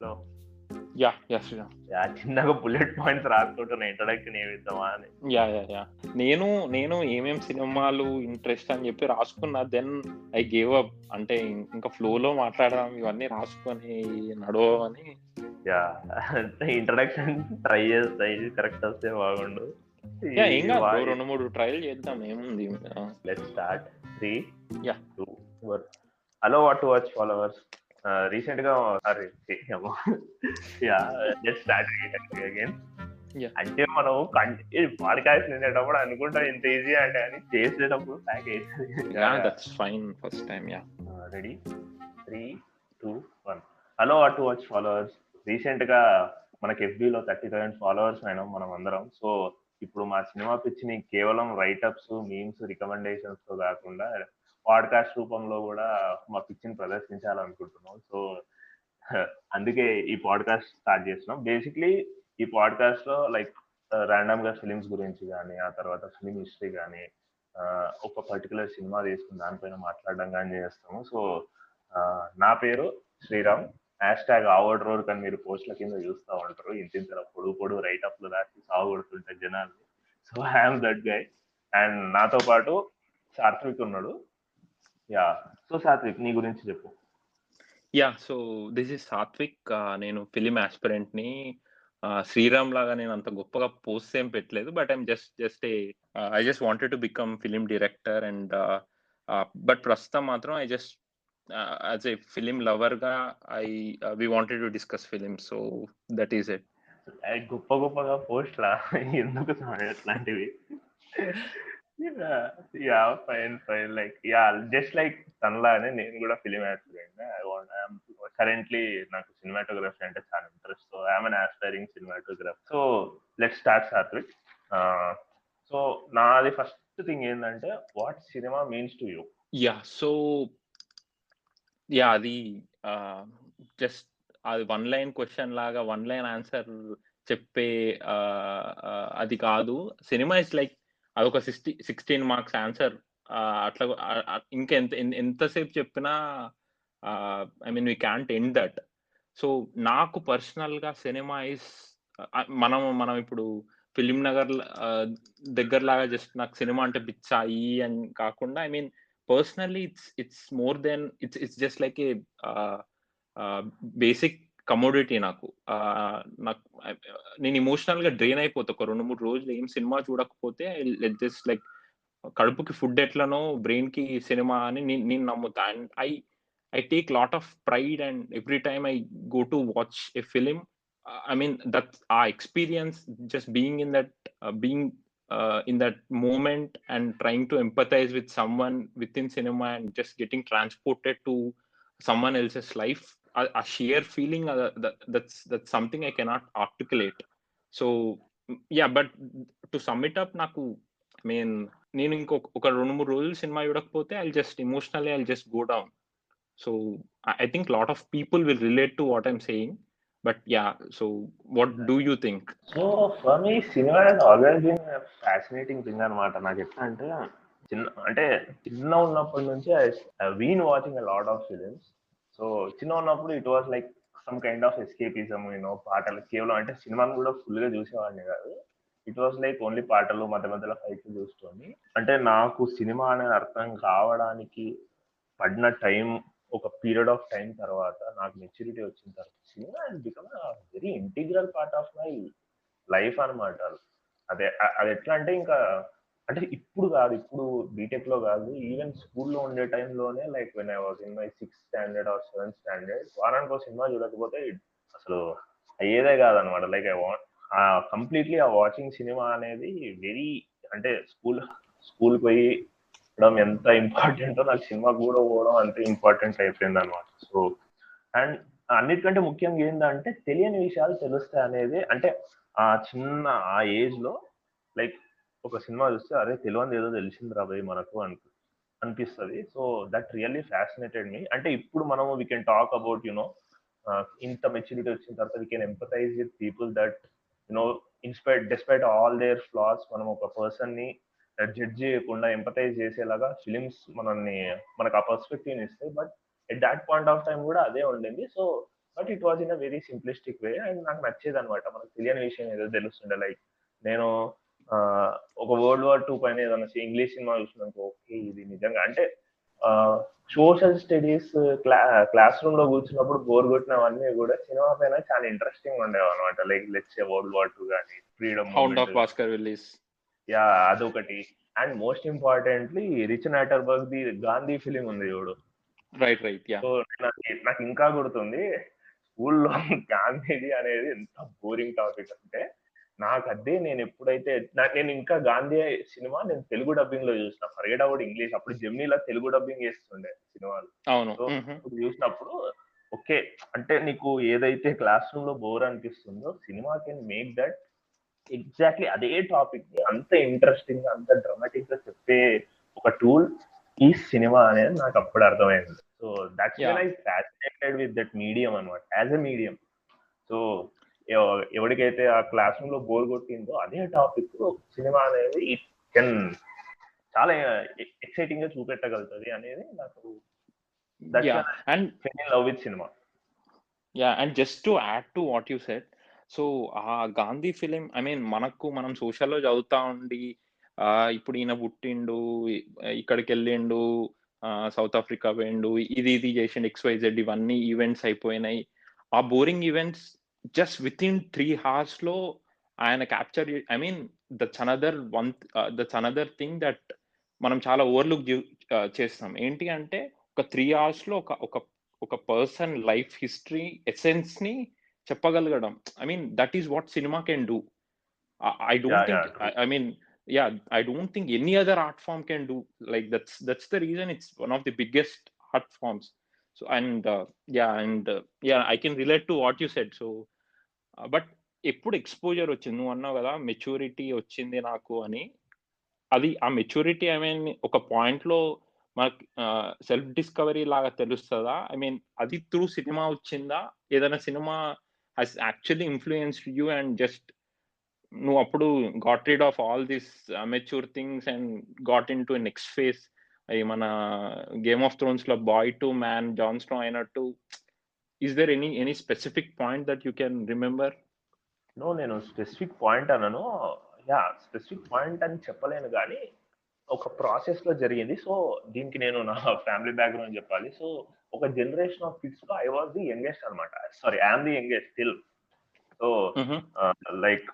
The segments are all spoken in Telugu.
So yeah yeah Sriram yeah చిన్నగా బుల్లెట్ పాయింట్స్ రాసుకుంటున్నా ఇంట్రడక్షన్ ఏమి ఇద్దామా అని. యా యా యా నేను నేను ఏమేం సినిమాలు ఇంట్రెస్ట్ అని చెప్పి రాసుకున్నా దెన్ ఐ గేవ్ అప్ అంటే ఇంకా ఫ్లో లో మాట్లాడదాం ఇవన్నీ రాసుకొని నడవని. యా ఇంట్రడక్షన్ ట్రై చేస్తా ఇది కరెక్ట్ వస్తే బాగుండు. యా ఏం కాదు రెండు మూడు ట్రయల్ చేద్దాం ఏముంది? Let start three Yeah. Two hello what to watch followers రీసెంట్గా అగైన్. అంటే మనం పాడ్కాస్ట్ వినేటప్పుడు అనుకుంటాం ఇంత ఈజీ అంటే అని చేసేటప్పుడు pack fine first time yeah ready three two one hello to watch followers రీసెంట్గా మనకి FB లో థర్టీ థౌసండ్ ఫాలోవర్స్ అయినాం మనం అందరం. సో ఇప్పుడు మా సినిమా పిచ్చిని కేవలం రైటప్స్ మీమ్స్ రికమెండేషన్స్తో కాకుండా పాడ్కాస్ట్ రూపంలో కూడా మా పిచ్చిని ప్రదర్శించాలనుకుంటున్నాం. సో అందుకే ఈ పాడ్కాస్ట్ స్టార్ట్ చేస్తున్నాం. బేసిక్లీ ఈ పాడ్కాస్ట్లో లైక్ ర్యాండమ్గా ఫిలిమ్స్ గురించి కానీ ఆ తర్వాత ఫిలిం హిస్టరీ కానీ ఒక పర్టికులర్ సినిమా తీసుకుని దానిపైన మాట్లాడడం కానీ చేస్తాము. సో నా పేరు Sriram. Hash tag award road కానీ మీరు పోస్ట్ల కింద చూస్తూ ఉంటారు. ఇంత పొడుగు పొడుగు రైట్ అప్లు రాసి సాగుడుతుంటారు జనాలు so I'm that guy and నాతో పాటు సాత్విక్ ఉన్నాడు. యా. సో సాత్విక్ నీ గురించి చెప్పు. Yeah so this is Satvik. నేను ఫిలిం ఆస్పిరెంట్ని శ్రీరామ్ లాగా నేను అంత గొప్పగా పోస్ట్ ఏం పెట్టలేదు but I'm just just a I just wanted to become film director and but ప్రస్తుతం మాత్రం I just as a film లవర్గా I we wanted to discuss film so that is it. గొప్ప గొప్పగా పోస్ట్లా? ఎందుకు అట్లాంటివి? Yeah fine fine like yeah just like తనలానే నేను కూడా ఫిలిం యాస్పిరెంట్ కరెంట్లీ నాకు సినిమాటోగ్రఫీ అంటే చాలా interest so I'm an aspiring cinematographer so let start Satvik so నాది ఫస్ట్ థింగ్ ఏంటంటే what cinema means to you yeah so yeah అది uh, జస్ట్ అది వన్ లైన్ క్వశ్చన్ లాగా వన్ లైన్ ఆన్సర్ చెప్పే uh, uh, అది కాదు. సినిమా ఇస్ లైక్ అదొక సిక్స్టీ సిక్స్టీన్ మార్క్స్ ఆన్సర్. అట్లా ఇంకా ఎంత ఎంతసేపు చెప్పినా I mean we can't end that. So నాకు పర్సనల్గా సినిమా ఇస్ మనం మనం ఇప్పుడు ఫిలిం నగర్ దగ్గర లాగా జస్ట్ నాకు సినిమా అంటే పిచ్చాయి అని కాకుండా I mean personally it's it's more than it's it's just like a basic commodity నాకు. నాకు నేను ఇమోషనల్గా డ్రైన్ అయిపోతా ఒక రెండు మూడు రోజులు ఏం సినిమా చూడకపోతే జస్ట్ లైక్ కడుపుకి ఫుడ్ ఎట్లనో బ్రెయిన్కి సినిమా అని నేను నమ్ముతా. And I I take lot of pride and every time I go to watch a film I mean that uh experience just being in that being in that moment and trying to empathise with someone with in cinema and just getting transported to someone else's life a sheer feeling uh, that, that's that's something i cannot articulate. So yeah but to sum it up నాకు మీన్ నేను ఇంకొక ఒక రెండు మూడు రోజులు సినిమా చూడకపోతే I just emotionally I just go down so I think lot of people will relate to what I'm saying but yeah so what do you think so for me cinema always been fascinating thing అనమాట నాకు ఎట్లా అంటే చిన్న అంటే చిన్న ఉన్నప్పటి నుంచి I been watching a lot of films so చిన్న ఉన్నప్పుడు it was like some kind of escapism you know పాటలు కేవలం అంటే సినిమాను కూడా ఫుల్గా చూసేవాడిని కాదు. ఇట్ వాస్ లైక్ ఓన్లీ పాటలు మధ్య మధ్యలో ఫైట్లు చూసుకొని అంటే నాకు సినిమా అనేది అర్థం కావడానికి పడిన టైం ఒక పీరియడ్ ఆఫ్ టైం తర్వాత నాకు మెచ్యూరిటీ వచ్చిన తర్వాత cinema and become very integral part of my life అనమాట అదే అది ఎట్లా అంటే ఇంకా అంటే ఇప్పుడు కాదు ఇప్పుడు బీటెక్లో కాదు ఈవెన్ స్కూల్లో ఉండే టైంలోనే like when I was in my sixth standard or seventh standard వారానికి ఒక సినిమా చూడకపోతే అసలు అయ్యేదే కాదనమాట like I want completely uh watching cinema అనేది వెరీ అంటే స్కూల్ స్కూల్ పోయి ఎంత ఇంపార్టెంటో నాకు సినిమా కూడా పోవడం అంతే ఇంపార్టెంట్ అయిపోయింది అనమాట సో అండ్ అన్నిటికంటే ముఖ్యంగా ఏంటంటే తెలియని విషయాలు తెలుస్తాయి అనేది అంటే ఆ చిన్న ఆ ఏజ్లో లైక్ ఒక సినిమా చూస్తే అరే తెలియదు ఏదో తెలిసింది రాబోయే మనకు అని అనిపిస్తుంది. So that really fascinated me అంటే ఇప్పుడు మనము we can talk about you know ఇంత మెచ్యూరిటీ వచ్చిన తర్వాత we can empathise with people that you know inspire despite all their flaws మనం ఒక పర్సన్ని జడ్జ్ చేయకుండా ఎంపథైజ్ చేసేలాగా ఫిలిమ్స్ మనల్ని మనకు ఆ పర్స్పెక్టివ్ ఇస్తాయి. But at that point of time కూడా అదే ఉండింది. So but it was in a very simplistic way and నాకు నచ్చేది అనమాట మనకు తెలియని విషయం ఏదో తెలుస్తుండే. లైక్ నేను ఒక వరల్డ్ వార్ టూ పైన ఏదైనా ఇంగ్లీష్ సినిమా చూసినాక ఓకే ఇది నిజంగా. అంటే సోషల్ స్టడీస్ క్లా క్లాస్ రూమ్లో కూర్చున్నప్పుడు బోర్ కొట్టినవన్నీ కూడా సినిమా పైన చాలా ఇంట్రెస్టింగ్ ఉండేవి అనమాట like let's world war two కానీ freedom hound of Bhaskar Willis yeah అదొకటి. And most importantly Richard Attenborough the Gandhi film ఉంది చూడు. రైట్ రైట్ యా సో నాకు నాకు ఇంకా గుర్తుంది స్కూల్లో గాంధీజీ అనేది ఎంత బోరింగ్ టాపిక్ అంటే నాకు అదే నేను ఎప్పుడైతే నేను ఇంకా గాంధీ సినిమా నేను తెలుగు డబ్బింగ్లో చూసిన. ఫర్గెట్ అబౌట్ ఇంగ్లీష్ అప్పుడు జెమ్నీలో తెలుగు డబ్బింగ్ చేస్తుండే సినిమాలు. అవును. ఇప్పుడు చూసినప్పుడు ఓకే అంటే నీకు ఏదైతే క్లాస్ రూమ్లో బోర్ అనిపిస్తుందో cinema can make that exactly అదే టాపిక్ని అంత ఇంట్రెస్టింగ్గా అంత డ్రామాటిక్గా చెప్పే ఒక టూల్ ఈ సినిమా అనేది నాకు అప్పుడు అర్థమైంది. So that's. I fascinated with that medium అనమాట యాజ్ ఎ మీడియం సో ఎవరికైతే ఆ క్లాస్ రూమ్లో బోర్ కొట్టిందో అదే టాపిక్ సినిమా అనేది ఇట్ కెన్ చాలా ఎక్సైటింగ్గా చూపెట్టగలుగుతుంది అనేది నాకు and love with cinema. Yeah and just to add to what you said so ఆ గాంధీ ఫిలిం ఐ మీన్ మనకు మనం సోషల్లో చదువుతా ఉండి ఇప్పుడు ఈయన పుట్టిండు ఇక్కడికి వెళ్ళిండు సౌత్ ఆఫ్రికా పోయిండు ఇది ఇది చేసిండు ఎక్స్వైజెడ్ ఇవన్నీ ఈవెంట్స్ అయిపోయినాయి. ఆ boring events just with in three హార్స్లో ఆయన capture I mean that's another one that's another thing that మనం చాలా ఓవర్లుక్ చేస్తాం. ఏంటి అంటే ఒక త్రీ అవర్స్లో ఒక ఒక ఒక పర్సన్ లైఫ్ హిస్టరీ ఎసెన్స్ని చెప్పగలగడం. I mean that is what cinema can do I don't think. I mean yeah I don't think any other art form can do like that's that's the reason it's one of the biggest art forms so and yeah and yeah I can relate to what you said so but ఎప్పుడు ఎక్స్పోజర్ వచ్చింది? నువ్వు అన్నావు కదా మెచ్యూరిటీ వచ్చింది నాకు అని. అది ఆ మెచ్యూరిటీ ఐ మీన్ ఒక పాయింట్లో మనకి సెల్ఫ్ డిస్కవరీ లాగా తెలుస్తుందా? ఐ మీన్ అది త్రూ సినిమా వచ్చిందా? ఏదైనా cinema has actually influenced you and just నువ్వు అప్పుడు got rid of all this mature things and got in to next phase అవి మన game of థ్రోన్స్లో boy to man Jon Snow అయినట్టు. Is there any any specific point that you can remember no నేను స్పెసిఫిక్ పాయింట్ అన్నాను. యా స్పెసిఫిక్ పాయింట్ అని చెప్పలేను కానీ ఒక ప్రాసెస్లో జరిగింది. సో దీనికి నేను నా ఫ్యామిలీ బ్యాక్గ్రౌండ్ చెప్పాలి. సో ఒక జనరేషన్ ఆఫ్ కిడ్స్లో ఐ వాజ్ ది యంగెస్ట్ అనమాట sorry I'm the youngest still so like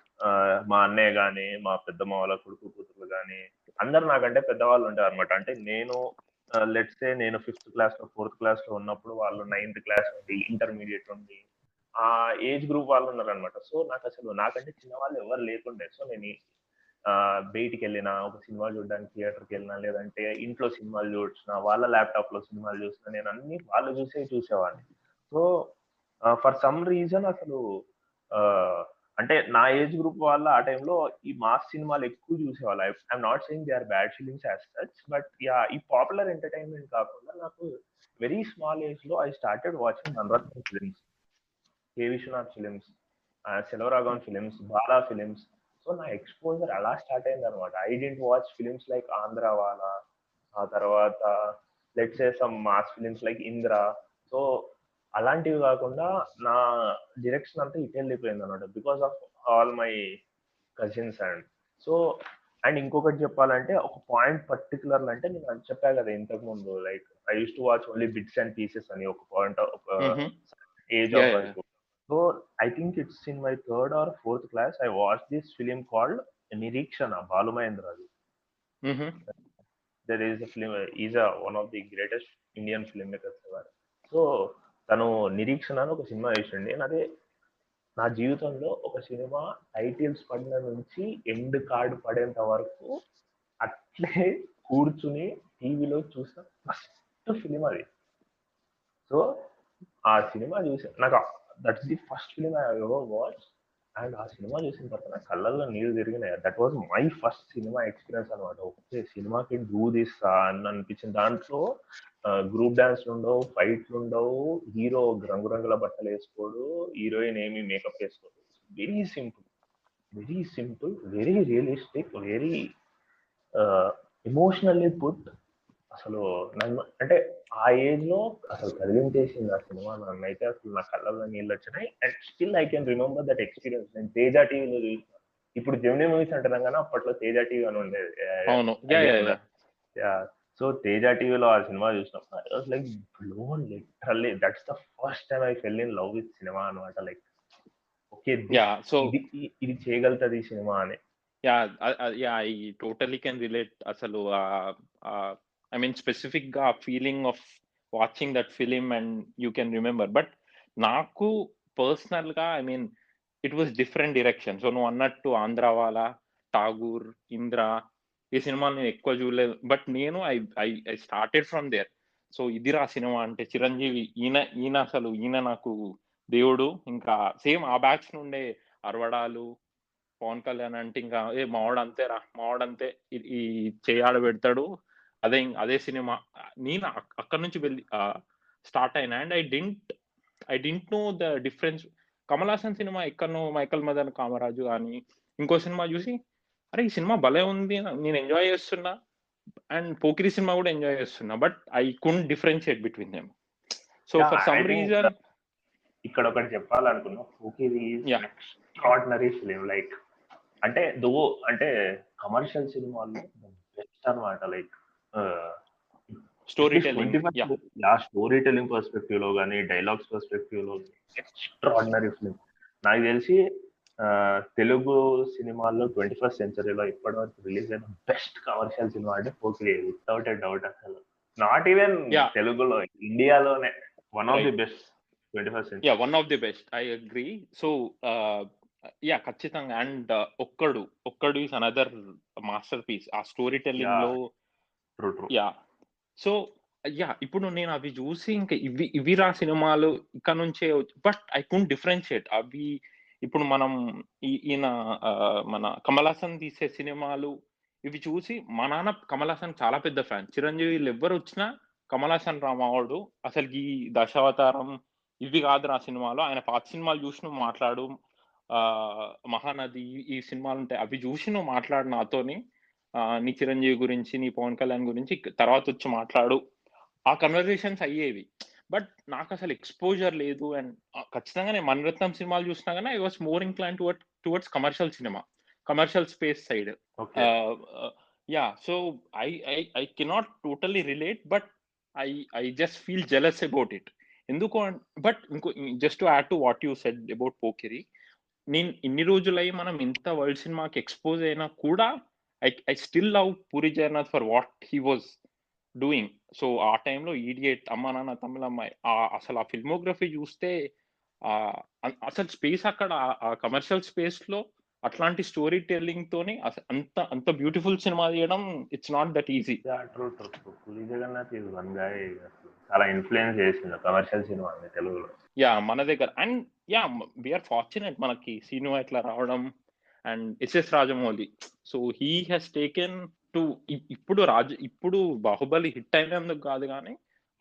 మా అన్నయ్య గాని మా పెద్దమ్మ వాళ్ళ కొడుకు కూతురు గాని అందరు నాకంటే పెద్దవాళ్ళు ఉంటారు అనమాట అంటే నేను లెట్స్ సే నేను ఫిఫ్త్ క్లాస్లో ఫోర్త్ క్లాస్లో ఉన్నప్పుడు వాళ్ళు నైన్త్ క్లాస్ ఉంది ఇంటర్మీడియట్ ఉంది. ఆ ఏజ్ గ్రూప్ వాళ్ళు ఉన్నారనమాట సో నాకు అసలు నాకంటే చిన్న వాళ్ళు ఎవరు లేకుండే. సో నేను బయటికి వెళ్ళినా ఒక సినిమా చూడడానికి థియేటర్కి వెళ్ళినా లేదంటే ఇంట్లో సినిమాలు చూసినా వాళ్ళ ల్యాప్టాప్లో సినిమాలు చూసిన నేను అన్ని వాళ్ళు చూసే చూసేవాడిని. సో ఫర్ సమ్ రీజన్ అసలు అంటే నా ఏజ్ గ్రూప్ వాళ్ళ ఆ టైంలో ఈ మాస్ సినిమాలు ఎక్కువ చూసేవాళ్ళు. I'm not saying they are bad films as such but yeah ఈ పాపులర్ ఎంటర్టైన్మెంట్ కాకుండా నాకు వెరీ స్మాల్ ఏజ్లో I started watching Navaratna films K Viswanath films Selvaraghavan films Bala films so నా ఎక్స్పోజర్ అలా స్టార్ట్ అయింది అనమాట I didn't watch films like Andhrawala ఆ తర్వాత let's some mass films like Indra so అలాంటివి కాకుండా నా డిరెక్షన్ అంతా ఇటు వెళ్ళిపోయింది అనమాట because of all my cousins and so and ఇంకొకటి చెప్పాలంటే ఒక పాయింట్ పర్టికులర్ అంటే నేను చెప్పా కదా ఇంతకు ముందు like I used to watch only bits and pieces అని ఒక point age of so I think it's in my third or fourth class I watch this film called Nireekshana Balu మహేంద్రది there is film is one of the greatest Indian film makers ever so తను నిరీక్షణ అని ఒక సినిమా వేసిండి అదే నా జీవితంలో ఒక సినిమా టైటిల్స్ పడిన నుంచి ఎండ్ కార్డ్ పడేంత వరకు అట్లే కూర్చుని టీవీలో చూసిన ఫస్ట్ ఫిలిం అది. సో ఆ సినిమా చూసి. నాకు that's the first film I ever watch and ఆ సినిమా చూసిన తర్వాత నా కళ్ళల్లో నీళ్ళు తిరిగినాయి. That was my first cinema experience అనమాట ఓకే సినిమాకి డూ దిస్ అని అనిపించింది. దాంట్లో గ్రూప్ డాన్స్ ఉండవు ఫైట్లు ఉండవు హీరో రంగురంగుల బట్టలు వేసుకోడు హీరోయిన్ ఏమి makeup వేసుకోడు. Very simple very simple very realistic very emotionally put అసలు నన్ను అంటే ఆ ఏజ్లో అసలు కదిలించేసింది ఆ సినిమా. నన్ను అయితే అసలు నా కళ్ళల్లో నీళ్ళు వచ్చినాయి. And still I can remember that experience నేను తేజ టీవీలో చూసిన. ఇప్పుడు జెమినీ మూవీస్ అంటున్నాం కానీ అప్పట్లో తేజ టీవీ అని ఉండేది. సో తేజ టీవీలో ఆ సినిమా చూసినప్పుడు like blown literally that's the first time I fell in love with cinema అనమాట లైక్ ఓకే సో ఇది చేయగలుగుతుంది ఈ సినిమా అని. Yeah yeah I totally can relate అసలు ఐ మీన్ స్పెసిఫిక్గా feeling of watching that film and you can remember but నాకు పర్సనల్గా I mean it was different direction so నువ్వు అన్నట్టు ఆంధ్రావాల ఠాగూర్ ఇంద్ర ఈ సినిమాలు నేను ఎక్కువ చూడలేదు. బట్ నేను I I I started from there. So ఇదిరా సినిమా అంటే చిరంజీవి ఈయన ఈయన అసలు ఈయన నాకు దేవుడు. ఇంకా సేమ్ ఆ బ్యాచ్ నుండే అరవడాలు పవన్ కళ్యాణ్ అంటే ఇంకా ఏ మావాడు అంతేరా మావాడు అంతే. ఈ- చేయాడ పెడతాడు. అదే అదే సినిమా. నేను అక్కడ నుంచి వెళ్ళి స్టార్ట్ అయినా. And I didn't I didn't know the difference. Kamal Haasan cinema ఎక్కడనో మైకల్ మదన్ కామరాజు కానీ ఇంకో సినిమా చూసి అరే ఈ సినిమా భలే ఉంది. నేను ఎంజాయ్ చేస్తున్నా. అండ్ పోకిరి సినిమా కూడా ఎంజాయ్ చేస్తున్నా. But I can differentiate between them so for some reason ఇక్కడ ఒకటి చెప్పాలనుకున్నా. Yeah. ఎక్స్ట్రాడినరీ ఫిలిం లైక్ అంటే దో అంటే కమర్షియల్ సినిమాల్లో బెస్ట్ అనమాట like story telling yeah story telling పర్స్పెక్టివ్లో కానీ డైలాగ్స్ పర్స్పెక్టివ్లో ఎక్స్ట్రాడినరీ ఫిలిం నాకు తెలిసి తెలుగు సినిమాల్లో ట్వంటీ ఫస్ట్ సెంచరీలో ఇప్పటి వరకు రిలీజ్ అయిన బెస్ట్ కమర్షియల్ సినిమా అంటే పోకిరి వితౌట్ ఎ డౌట్ అసలు. Not even. తెలుగులో ఇండియాలోనే one of the. Best twenty first century one of the best I agree so yeah ఖచ్చితంగా. And Okkadu Okkadu is another masterpiece ఆ స్టోరీ టెల్లింగ్. లో యా సో యా ఇప్పుడు నేను అవి చూసి ఇంకా ఇవి ఇవి రా సినిమాలు ఇక్కడ నుంచే బట్ ఐ కున్ డిఫరెన్షియేట్ అవి ఇప్పుడు మనం ఈయన మన కమల్ హాసన్ తీసే సినిమాలు ఇవి చూసి మా నాన్న కమల్ హాసన్ చాలా పెద్ద ఫ్యాన్. చిరంజీవి ఎవ్వరు వచ్చినా కమల్ హాసన్ రామావాడు అసలు ఈ దశావతారం ఇవి కాదు నా సినిమాలో. ఆయన పాత సినిమాలు చూసి నువ్వు మాట్లాడు ఆ మహానది ఈ- సినిమాలు ఉంటాయి. అవి చూసి నువ్వు మాట్లాడు నాతోని. నీ చిరంజీవి గురించి నీ పవన్ కళ్యాణ్ గురించి తర్వాత వచ్చి మాట్లాడు. ఆ కన్వర్జేషన్స్ అయ్యేవి. బట్ నాకు అసలు ఎక్స్పోజర్ లేదు. అండ్ ఖచ్చితంగా నేను మణిరత్నం సినిమాలు చూసినా కానీ I was more incline toward towards commercial cinema. Commercial space side. Yeah so I I I cannot totally relate but I I just feel jealous about it. ఎందుకు బట్ ఇంకో just to add to what you said about Pokiri నేను ఇన్ని రోజులై మనం ఇంత వరల్డ్ సినిమాకి ఎక్స్పోజ్ అయినా కూడా I I still love Puri Jagannath for what he was doing so ఆ టైంలో ఈడియట్ అమ్మ నాన్న తమిళ అమ్మాయి ఆ అసలు ఆ ఫిల్మోగ్రఫీ చూస్తే అసలు స్పేస్ అక్కడ ఆ- కమర్షియల్ స్పేస్లో అట్లాంటి స్టోరీ టెల్లింగ్ తోని అంత అంత బ్యూటిఫుల్ సినిమా తీయడం it's not that easy true true true Puri Jagannath is one guy చాలా ఇన్ఫ్లుయెన్స్ చేసింది కమర్షియల్ సినిమా తెలుగులో. యా మన దగ్గర. And yeah we are fortunate మనకి సినిమా ఇట్లా రావడం and S S Rajamouli. So he has taken to ఇప్పుడు రాజ ఇప్పుడు బాహుబలి హిట్ అయినందుకు కాదు కానీ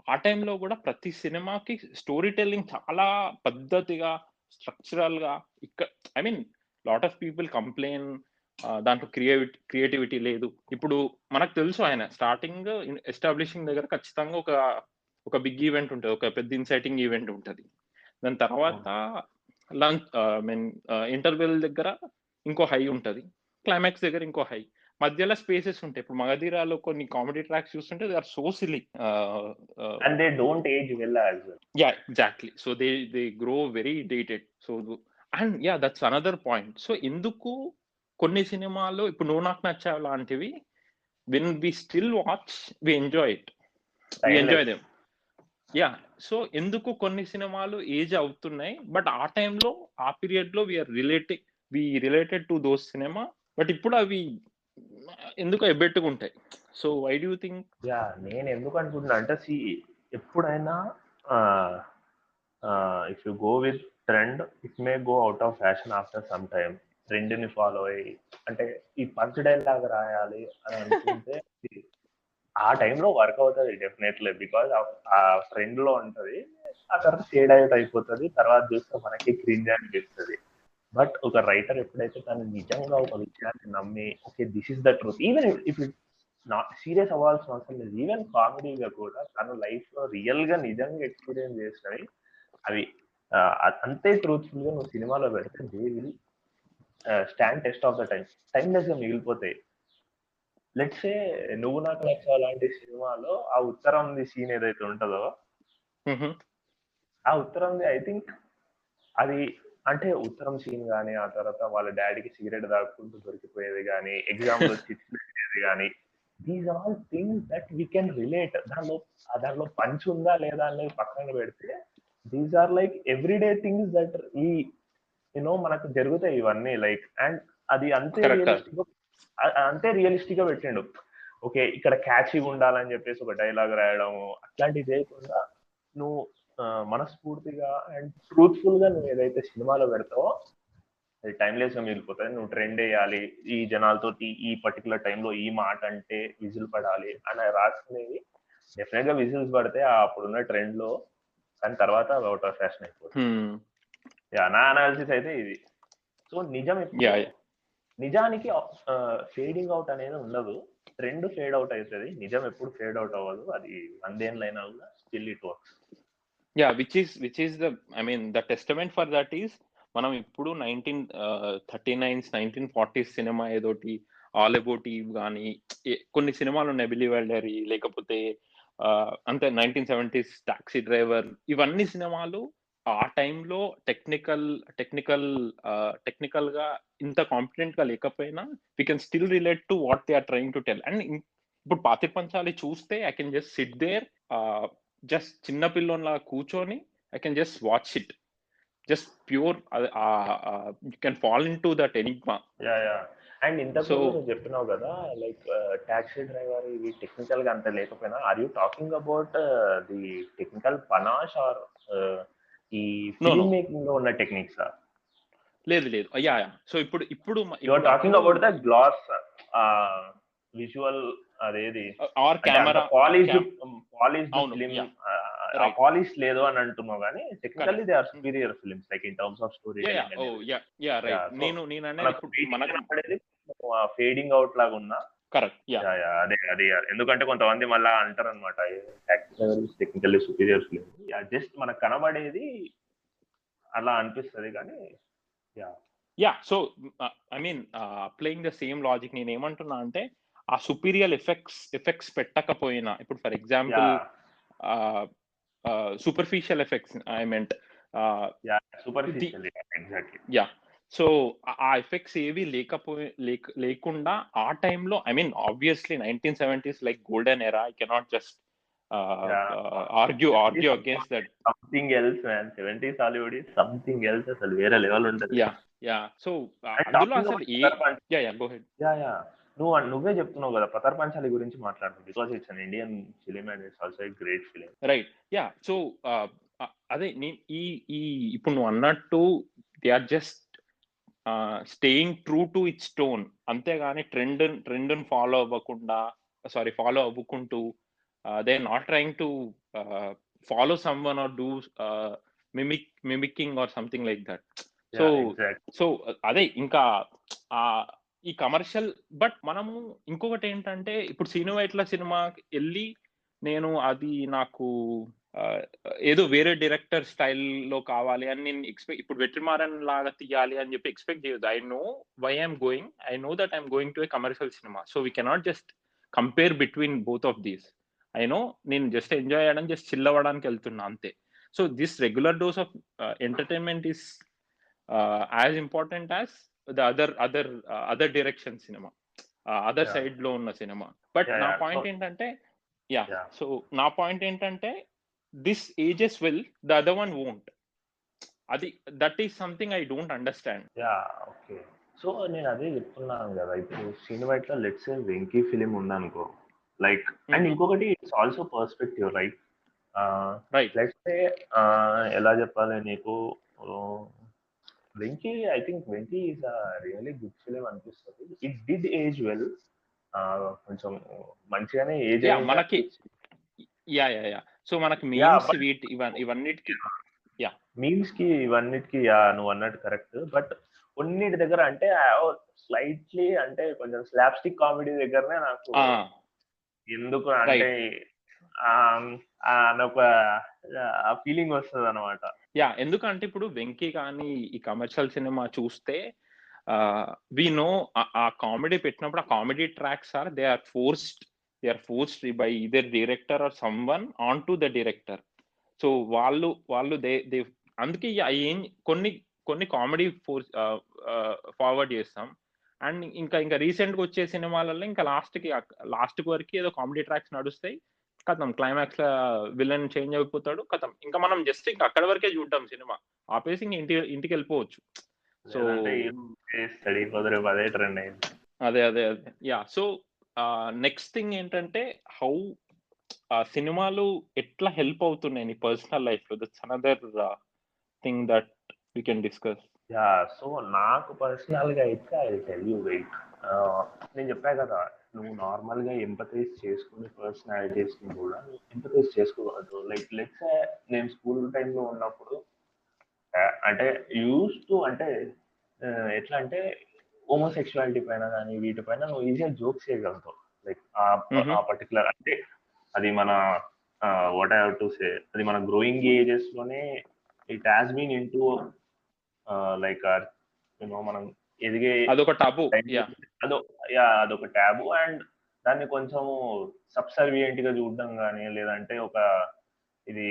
ఆ టైంలో కూడా ప్రతి సినిమాకి స్టోరీ టెల్లింగ్ చాలా పద్ధతిగా స్ట్రక్చరల్గా ఇక్కడ I mean lot of people complain దాంట్లో క్రియేటివిటీ క్రియేటివిటీ లేదు. ఇప్పుడు మనకు తెలుసు ఆయన స్టార్టింగ్ ఎస్టాబ్లిషింగ్ దగ్గర ఖచ్చితంగా ఒక ఒక బిగ్ ఈవెంట్ ఉంటుంది ఒక పెద్ద ఇన్సైటింగ్ ఈవెంట్ ఉంటుంది. దాని తర్వాత లంచ్ మీన్ ఇంటర్వెల్ దగ్గర ఇంకో హై ఉంటుంది క్లైమాక్స్ దగ్గర ఇంకో హై. మధ్యలో స్పేసెస్ ఉంటాయి. ఇప్పుడు మగధీరాలో కొన్ని కామెడీ ట్రాక్స్ చూస్తుంటే they are so silly and they don't age well yeah exactly. So they they grow very dated. So and yeah that's another point. So ఎందుకు కొన్ని సినిమాలు ఇప్పుడు నువ్వు నాకు నచ్చావు లాంటివి when we still watch we enjoy it. We enjoy them. Yeah so ఎందుకు కొన్ని సినిమాలు ఏజ్ అవుతున్నాయి బట్ ఆ టైంలో ఆ పీరియడ్లో we are related we related to those cinema but ఇప్పుడు అవి ఎందుకు ఎబ్బెట్టుకుంటాయి. So why do think yeah నేను ఎందుకు అనుకుంటున్నా అంటే సి ఎప్పుడైనా if you go with trend it may go out of fashion after some time ట్రెండ్ని follow అయ్యి అంటే ఈ పంచ్ లాగా రాయాలి అని అనుకుంటే ఆ టైంలో వర్క్ అవుతుంది డెఫినెట్లీ బికాజ్ ఆ ట్రెండ్లో ఉంటది ఆ తర్వాత షేడ్ అవుట్ అయిపోతుంది తర్వాత చూస్తే మనకి క్రింజ్ అనిపిస్తుంది. బట్ ఒక రైటర్ ఎప్పుడైతే తను నిజంగా ఒక విషయాన్ని నమ్మి okay this is the truth even if it serious అవ్వాల్సిన అవసరం లేదు. ఈవెన్ కామెడీగా కూడా తను లైఫ్లో రియల్గా నిజంగా ఎక్స్పీరియన్స్ చేసినవి అవి అంతే ట్రూత్ఫుల్గా నువ్వు సినిమాలో పెడితే they will stand test of the time టైమ్లెస్గా మిగిలిపోతాయి లెట్స్ ఏ నువ్వు నాకు నచ్చావు లాంటి సినిమాలో ఆ ఉత్తరం సీన్ ఏదైతే ఉంటుందో ఆ ఉత్తరం ఐ థింక్ అది అంటే ఉత్తరం సీన్ కానీ ఆ తర్వాత వాళ్ళ డాడీకి సిగరెట్ తాగుకుంటూ దొరికిపోయేది కానీ ఎగ్జామ్లో చిట్స్ పెట్టేది కానీ these all things that we can relate దానిలో దానిలో పంచ్ ఉందా లేదా అనేది పక్కన పెడితే these are like everyday things that ఈ యూనో మనకు జరుగుతాయి ఇవన్నీ లైక్ అండ్ అది అంతే. రియలిస్టిక్ అంతే రియలిస్టిక్గా పెట్టిండు ఓకే ఇక్కడ క్యాచీగా ఉండాలని చెప్పేసి ఒక డైలాగ్ రాయడం అట్లాంటివి చేయకుండా నువ్వు మనస్ఫూర్తిగా అండ్ ట్రూత్ఫుల్గా నువ్వు ఏదైతే సినిమాలో పెడతావో అది టైమ్లెస్గా మిగిలిపోతుంది నువ్వు ట్రెండ్ వేయాలి ఈ జనాలతో ఈ పర్టికులర్ టైంలో ఈ మాట అంటే విజిల్ పడాలి అని రాసుకునేవి డెఫినెట్గా విజిల్స్ పడితే అప్పుడున్న ట్రెండ్లో కానీ తర్వాత అవుట్ ఆఫ్ ఫ్యాషన్ అయిపోతుంది యా, నా అనాలిసిస్ అయితే ఇది. సో నిజం నిజానికి ఫేడింగ్ అవుట్ అనేది ఉండదు. ట్రెండ్ ఫేడ్ అవుట్ అవుతుంది నిజం ఎప్పుడు ఫేడ్ అవుట్ అవ్వదు. అది వందేళ్ళైనా కూడా still it works yeah which is which is the I mean the testament for that is మనం ఇప్పుడు nineteen thirty nines nineteen forties cinema ఏదోటి ఆల్ అబౌట్ ఈవ్ కానీ కొన్ని సినిమాలు ఉన్నాయి బిలీ వెల్డరీ లేకపోతే uh, అంతే నైన్టీన్ సెవెంటీస్ టాక్సీ డ్రైవర్ ఇవన్నీ సినిమాలు ఆ టైంలో టెక్నికల్ టెక్నికల్ టెక్నికల్గా ఇంత కాంపిటెంట్గా లేకపోయినా we can still relate to what they are trying to tell and ఇప్పుడు పాతి పంచాలి చూస్తే I can just sit there just చిన్న పిల్లోన్లా కూర్చొని I can just watch it just pure you can fall into that enigma and So- నువ్వు చెప్పినావు కదా లైక్ టాక్సీ డ్రైవర్ ఇవి టెక్నికల్గా అంత లేకపోయినా or you talking about the technical panache or ఈ ఫిల్మ్. మేకింగ్లో ఉన్న టెక్నిక్స్ లేదు లేదు. యా యా సో ఇప్పుడు ఇప్పుడు you are talking about the gloss visual అదేది? Or camera polish polish film. Polish లేదు అని అంటున్నావు కానీ technically they are superior films like in terms of story నేను నేను అనేది ఫేడింగ్ అవుట్ లాగా ఉన్నా. కరెక్ట్ యా యా, యా, అదే అదే యా. ఎందుకంటే కొంతమంది మళ్ళా అంటారు అనమాట టెక్నికల్లీ సుపీరియర్ ఫిలిం జస్ట్ మనకు కనబడేది అలా అనిపిస్తది కానీ yeah yeah so I mean playing the same logic నేను ఏమంటున్నా అంటే ఆ సుపీరియర్ ఎఫెక్ట్స్ ఎఫెక్ట్స్ పెట్టకపోయినా ఇప్పుడు for example superficial effects I meant yeah so ఆ ఎఫెక్ట్స్ ఏవి లేకపోయి లేక- లేకుండా ఆ టైంలో I mean obviously nineteen seventies like golden era I cannot just. Argue argue against that something else man seventies Hollywood something else అసలు వేరే లెవెల్ ఉంటుంది. యా యా సో అందులో అసలు ఏ yeah yeah go ahead yeah yeah నువ్వు నువ్వే చెప్తున్నావు కదా పతర్ పంచాలి గురించి మాట్లాడుతున్నావు because it's an Indian film and it's also great film right yeah so అదే నేను ఈ ఈ ఇప్పుడు నువ్వు అన్నట్టు they are just staying true to it stone అంతేగాని ట్రెండ్ ట్రెండ్ ఫాలో అవ్వకుండా sorry follow అవ్వకుంటూ they are not trying to follow someone or do mimic mimicking or something like that so so అదే ఇంకా ఈ కమర్షియల్ బట్ మనము ఇంకొకటి ఏంటంటే ఇప్పుడు సినిమా సినిమాకి వెళ్ళి నేను అది నాకు ఏదో వేరే డైరెక్టర్ స్టైల్లో కావాలి అని నేను ఎక్స్పెక్ట్ ఇప్పుడు వెట్రిమారన్ లాగా తీయాలి అని చెప్పి ఎక్స్పెక్ట్ చేయదు I know why I'm going. I know that I'm going to a commercial cinema. So we cannot just compare between both of these. I know నేను జస్ట్ ఎంజాయ్ చేయడం జస్ట్ చిల్ అవ్వడానికి వెళ్తున్నా అంతే. So this regular dose of entertainment is as important as the other other other direction cinema other. సైడ్లో ఉన్న సినిమా బట్ నా. పాయింట్ ఏంటంటే యా. సో నా పాయింట్ ఏంటంటే this ages will the other one won't అది that is something I don't understand yeah okay so నేను అదే చెప్తున్నాను కదా ఇప్పుడు సినిమా ఇట్లా లెట్స్ వెంకీ ఫిలిం ఉందనుకో లైక్ అండ్ Mhm. ఇంకొకటి it's also perspective right right let's ఎలా చెప్పాలి నీకు Venky I think Venky is a really good film అనిపిస్తుంది. ఇట్ డిడ్ ఏజ్ వెల్ కొంచెం మంచిగానే ఏజ్ మనకి యా యా యా సో మనకి మీమ్స్ వీటి ఇవన్ ఇవన్నిటికి మీమ్స్కి ఇవన్నిటికి యా నువ్వు అన్నట్టు కరెక్ట్ బట్ కొన్నిటి దగ్గర అంటే స్లైట్లీ అంటే కొంచెం స్లాప్ స్టిక్ కామెడీ దగ్గరనే నాకు ఎందుకు అంటే ఆహ్, ఆహ్, ఫీలింగ్ వస్తుంది అనమాట యా ఎందుకంటే ఇప్పుడు వెంకీ కానీ ఈ కమర్షియల్ సినిమా చూస్తే వి నో ఆ కామెడీ పెట్టినప్పుడు ఆ comedy tracks or they are forced. They are forced by either director or someone on to the director. So, వాళ్ళు వాళ్ళు దే దే అందుకే ఏం కొన్ని కొన్ని కామెడీ ఫోర్స్ ఫార్వర్డ్ చేస్తాం. అండ్ ఇంకా ఇంకా రీసెంట్‌గా వచ్చే సినిమాలలో ఇంకా లాస్ట్‌కి లాస్ట్ వరకు ఏదో కామెడీ ట్రాక్స్ నడుస్తాయి. ఖతం క్లైమాక్స్‌ల విలన్ చేంజ్ అయిపోతాడు. ఖతం. ఇంకా మనం జస్ట్ ఇంక అక్కడి వరకే చూడ్డం సినిమా. ఆపేసి ఇంక ఇంటి. సో ఈ పొద్దు రేపు అదే. అదే. అదే. యాహ్! సో, నెక్స్ట్ థింగ్ ఏంటంటే హౌ సినిమాలు ఎట్లా హెల్ప్ అవుతున్నాయి నీ పర్సనల్ లైఫ్‌లో? That's another thing that we can discuss. Yeah! So, నాకు పర్సనల్‌గా అయితే ఐ టెల్ యూ వెయిట్. నేను చెప్పా కదా! నువ్వు నార్మల్‌గా ఎంపథైజ్ చేసుకునే పర్సనాలిటీస్‌ని కూడా ఎంపథైజ్ చేసుకోవద్దు. లైక్ లెట్స్ నేను స్కూల్ టైమ్‌లో ఉన్నప్పుడు అంటే యూజ్డ్ టు అంటే ఎట్లా అంటే హోమోసెక్షువాలిటీ పైన గాని, వీటి పైన నువ్వు ఈజీగా జోక్స్ చేయగలుగుతావు. లైక్. ఆ పర్టిక్యులర్ అంటే అది మన what I have to say అది మన growing ఏజెస్‌లోనే it has been into ah, like or you know మనం ఎదిగే అదొక టబు. అదో యాహ్! అదొక టాబూ అండ్ దాన్ని కొంచెం సబ్సర్వియంట్‌గా చూడడం గాని, లేదంటే ఒక ఇది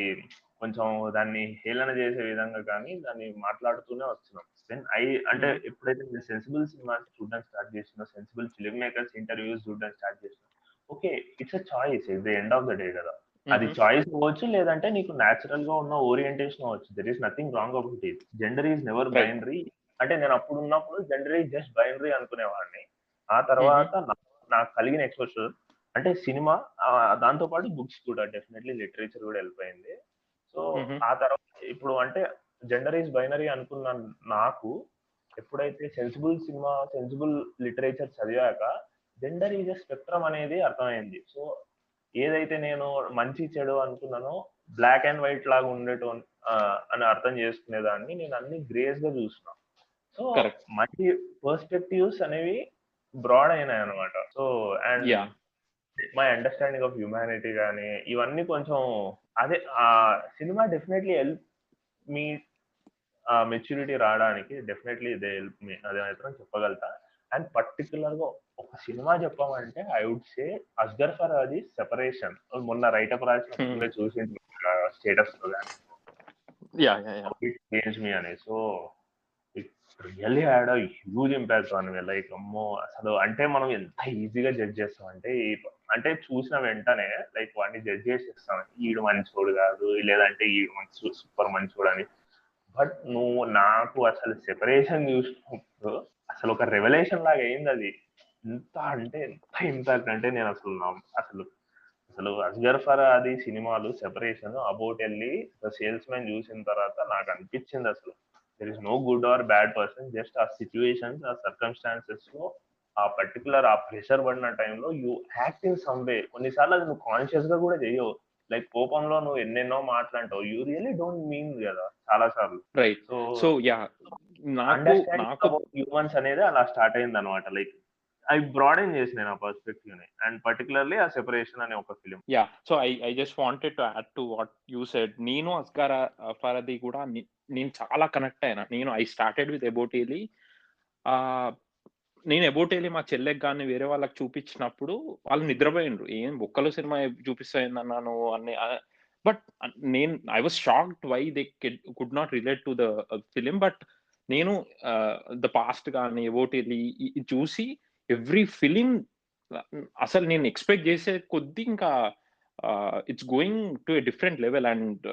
కొంచెం దాన్ని హేళన చేసే విధంగా కానీ దాన్ని మాట్లాడుతూనే వస్తున్నాం. దెన్ ఐ అంటే హ్మ్. ఎప్పుడైతే నేను సెన్సిబుల్ సినిమాస్ చూడడం స్టార్ట్ చేసినో, సెన్సిబుల్ ఫిల్మ్ మేకర్స్ ఇంటర్వ్యూస్ చూడడం స్టార్ట్ చేసినా, okay. It's a choice at the end of the day కదా! అది. చాయిస్ అవ్వచ్చు. లేదంటే నీకు నేచురల్‌గా ఉన్న ఓరియంటేషన్ అవ్వచ్చు. There is nothing wrong about it. Gender is never. Binary. అంటే నేను అప్పుడు ఉన్నప్పుడు జెండర్ ఈస్ జస్ట్ బైనరీ అనుకునేవాడిని. ఆ. తర్వాత నాకు కలిగిన ఎక్స్‌పోజర్ అంటే సినిమా దాంతో పాటు బుక్స్ కూడా డెఫినైట్‌లీ లిటరేచర్ కూడా వెళ్ళిపోయింది. సో. ఆ తర్వాత ఇప్పుడు అంటే జెండర్ ఈస్ బైనరీ అనుకున్న నాకు ఎప్పుడైతే సెన్సిబుల్ సినిమా, సెన్సిబుల్ లిటరేచర్ చదివాక జెండర్ ఎ స్పెక్ట్రమ్ అనేది అర్థమైంది. సో, ఏదైతే నేను మంచి, చెడు అనుకున్నానో బ్లాక్ అండ్ వైట్ లాగా ఉండేటోన్ ఆహ్, అని అర్థం చేసుకునేదాన్ని నేను అన్ని గ్రేస్‌గా చూసిన. సో. మంచి పర్స్పెక్టివ్స్ అనేవి broad అయినాయన్నమాట. So, and! My understanding of humanity గాని, ఇవన్నీ కొంచెం అదే ఆహ్, సినిమా డెఫినైట్‌లీ హెల్ప్ మీ మెచ్యూరిటీ రావడానికి డెఫినైట్‌లీ దే హెల్ప్ మీ. అది మాత్రం చెప్పగలుగుతా. అండ్ పర్టిక్యులర్‌గా ఒక సినిమా చెప్పమంటే I would say 'Asghar Farhadi separation' మొన్న చూసింటావు ఆహ్, స్టేటస్‌లో గాని. Yeah! Yeah! Yeah! It changed me అని. So, really had a huge impact on me. Like అమ్మో! అసలు అంటే మనం ఎంత ఈజీగా జడ్జ్ చేస్తాం అంటే అంటే చూసిన వెంటనే లైక్ వాడిని జడ్జ్ చేసేస్తాం. ఈడు మంచోడు కాదు. లేదంటే ఈడు మంచి సూపర్ మంచోడని. బట్ నువ్వు నాకు అసలు సెపరేషన్ చూసినప్పుడు అసలు ఒక రెవల్యూషన్ లాగా అయింది అది ఎంత అంటే ఎంత ఇంపాక్ట్ అంటే నేను అసలు అసలు అసలు 'అస్గర్ అది సినిమాలు 'సెపరేషన్', 'అబౌట్ వెళ్ళి సేల్స్ మ్యాన్' చూసిన తర్వాత నాకు అనిపించింది అసలు. There is no good or bad person. Just ఆ సిట్యుయేషన్స్, ఆ సర్కమ్‌స్టాన్సెస్‌లో ఆ పర్టిక్యులర్ ఆ ప్రెషర్ పడిన టైంలో you act in some way. కొన్నిసార్లు అది నువ్వు కాన్షియస్‌గా కూడా చెయ్యవు. లైక్ కోపంలో నువ్వు ఎన్నెన్నో మాటలంటావు. యూ రియల్లీ డోంట్ మీన్ కదా! చాలా సార్లు. రైట్. సో! నాకు హ్యూమన్స్ అనేది అలా స్టార్ట్ అయిందన్నమాట. లైక్ అవి బ్రాడెన్ చేసినాయి నా పర్స్పెక్టివ్‌ని. అండ్ పర్టిక్యులర్‌లీ ఆ 'సెపరేషన్' అనే ఒక film. Yeah! So, I I just wanted to add to what you said. నేను 'అస్గర్ ఆహ్, ఫరాది' కూడా నే నేను చాలా కనెక్ట్ అయినా. నేను ఐ స్టార్టెడ్ విత్ ఎబోటేలి నేను ఎబోటేలి మా చెల్లెకి కానీ వేరే వాళ్ళకి చూపించినప్పుడు వాళ్ళు నిద్రపోయిండ్రు. ఏం బొక్కలు సినిమా చూపిస్తావు అన్నాను అని బట్ నేను I was shocked why they could not relate to the film but నేను 'ద పాస్ట్' కానీ 'అబౌట్ చూసి ఎవ్రీ ఫిలిం అసలు నేను ఎక్స్‌పెక్ట్ చేసే కొద్దీ ఇంకా it's going to a different level and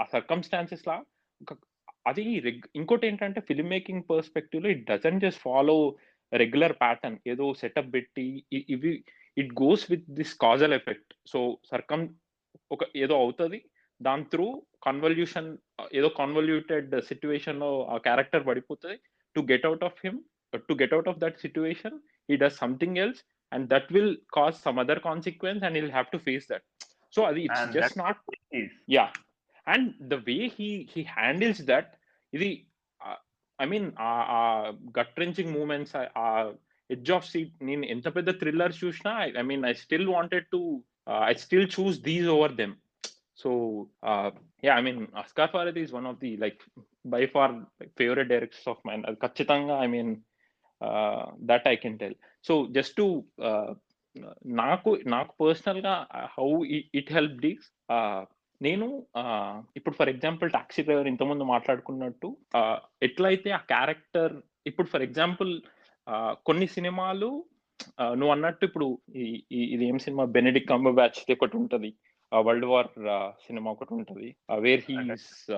ఆ సర్కమ్స్టాన్సెస్ లా అది రెగ్ ఇంకోటేంటంటే film making పర్స్పెక్టివ్‌లో it doesn't just follow regular pattern. ఏదో సెటప్ పెట్టి ఇ ఇవి it goes with this causal effect. So, సర్కమ్ ఒక ఏదో అవుతది. దాని త్రూ కన్వల్యూషన్ ఏదో కన్వల్యూటెడ్ సిట్యుయేషన్‌లో ఆ character పడిపోతది. To get out of him to get out of that situation he does something else and that will cause some other consequence and he will have to face that. So, అది it's and just that's not what It is. Yeah! And the way he he handles that ఇది ah, I mean ah, ah, gut wrenching movements ah, edge of seat నేను ఎంత పెద్ద థ్రిల్లర్ చూసినా I mean I still wanted to I still choose these over them so yeah I mean Asghar Farhadi is one of the like by far favourite directors of mine అది ఖచ్చితంగా I mean that I can tell so just to నాకు నాకు పర్సనల్ గా హౌ ఇట్ హెల్ప్ డీస్ నేను ఇప్పుడు ఫర్ ఎగ్జాంపుల్ టాక్సీ డ్రైవర్ ఇంతకుముందు మాట్లాడుకున్నట్టు ఎట్లయితే ఆ క్యారెక్టర్ ఇప్పుడు ఫర్ ఎగ్జాంపుల్ కొన్ని సినిమాలు నువ్వు అన్నట్టు ఇప్పుడు ఇది ఏం సినిమా? బెనెడిక్ కంబర్ బ్యాచ్ ఒకటి ఉంటది. వరల్డ్ వార్ సినిమా ఒకటి ఉంటది. వేర్ హీస్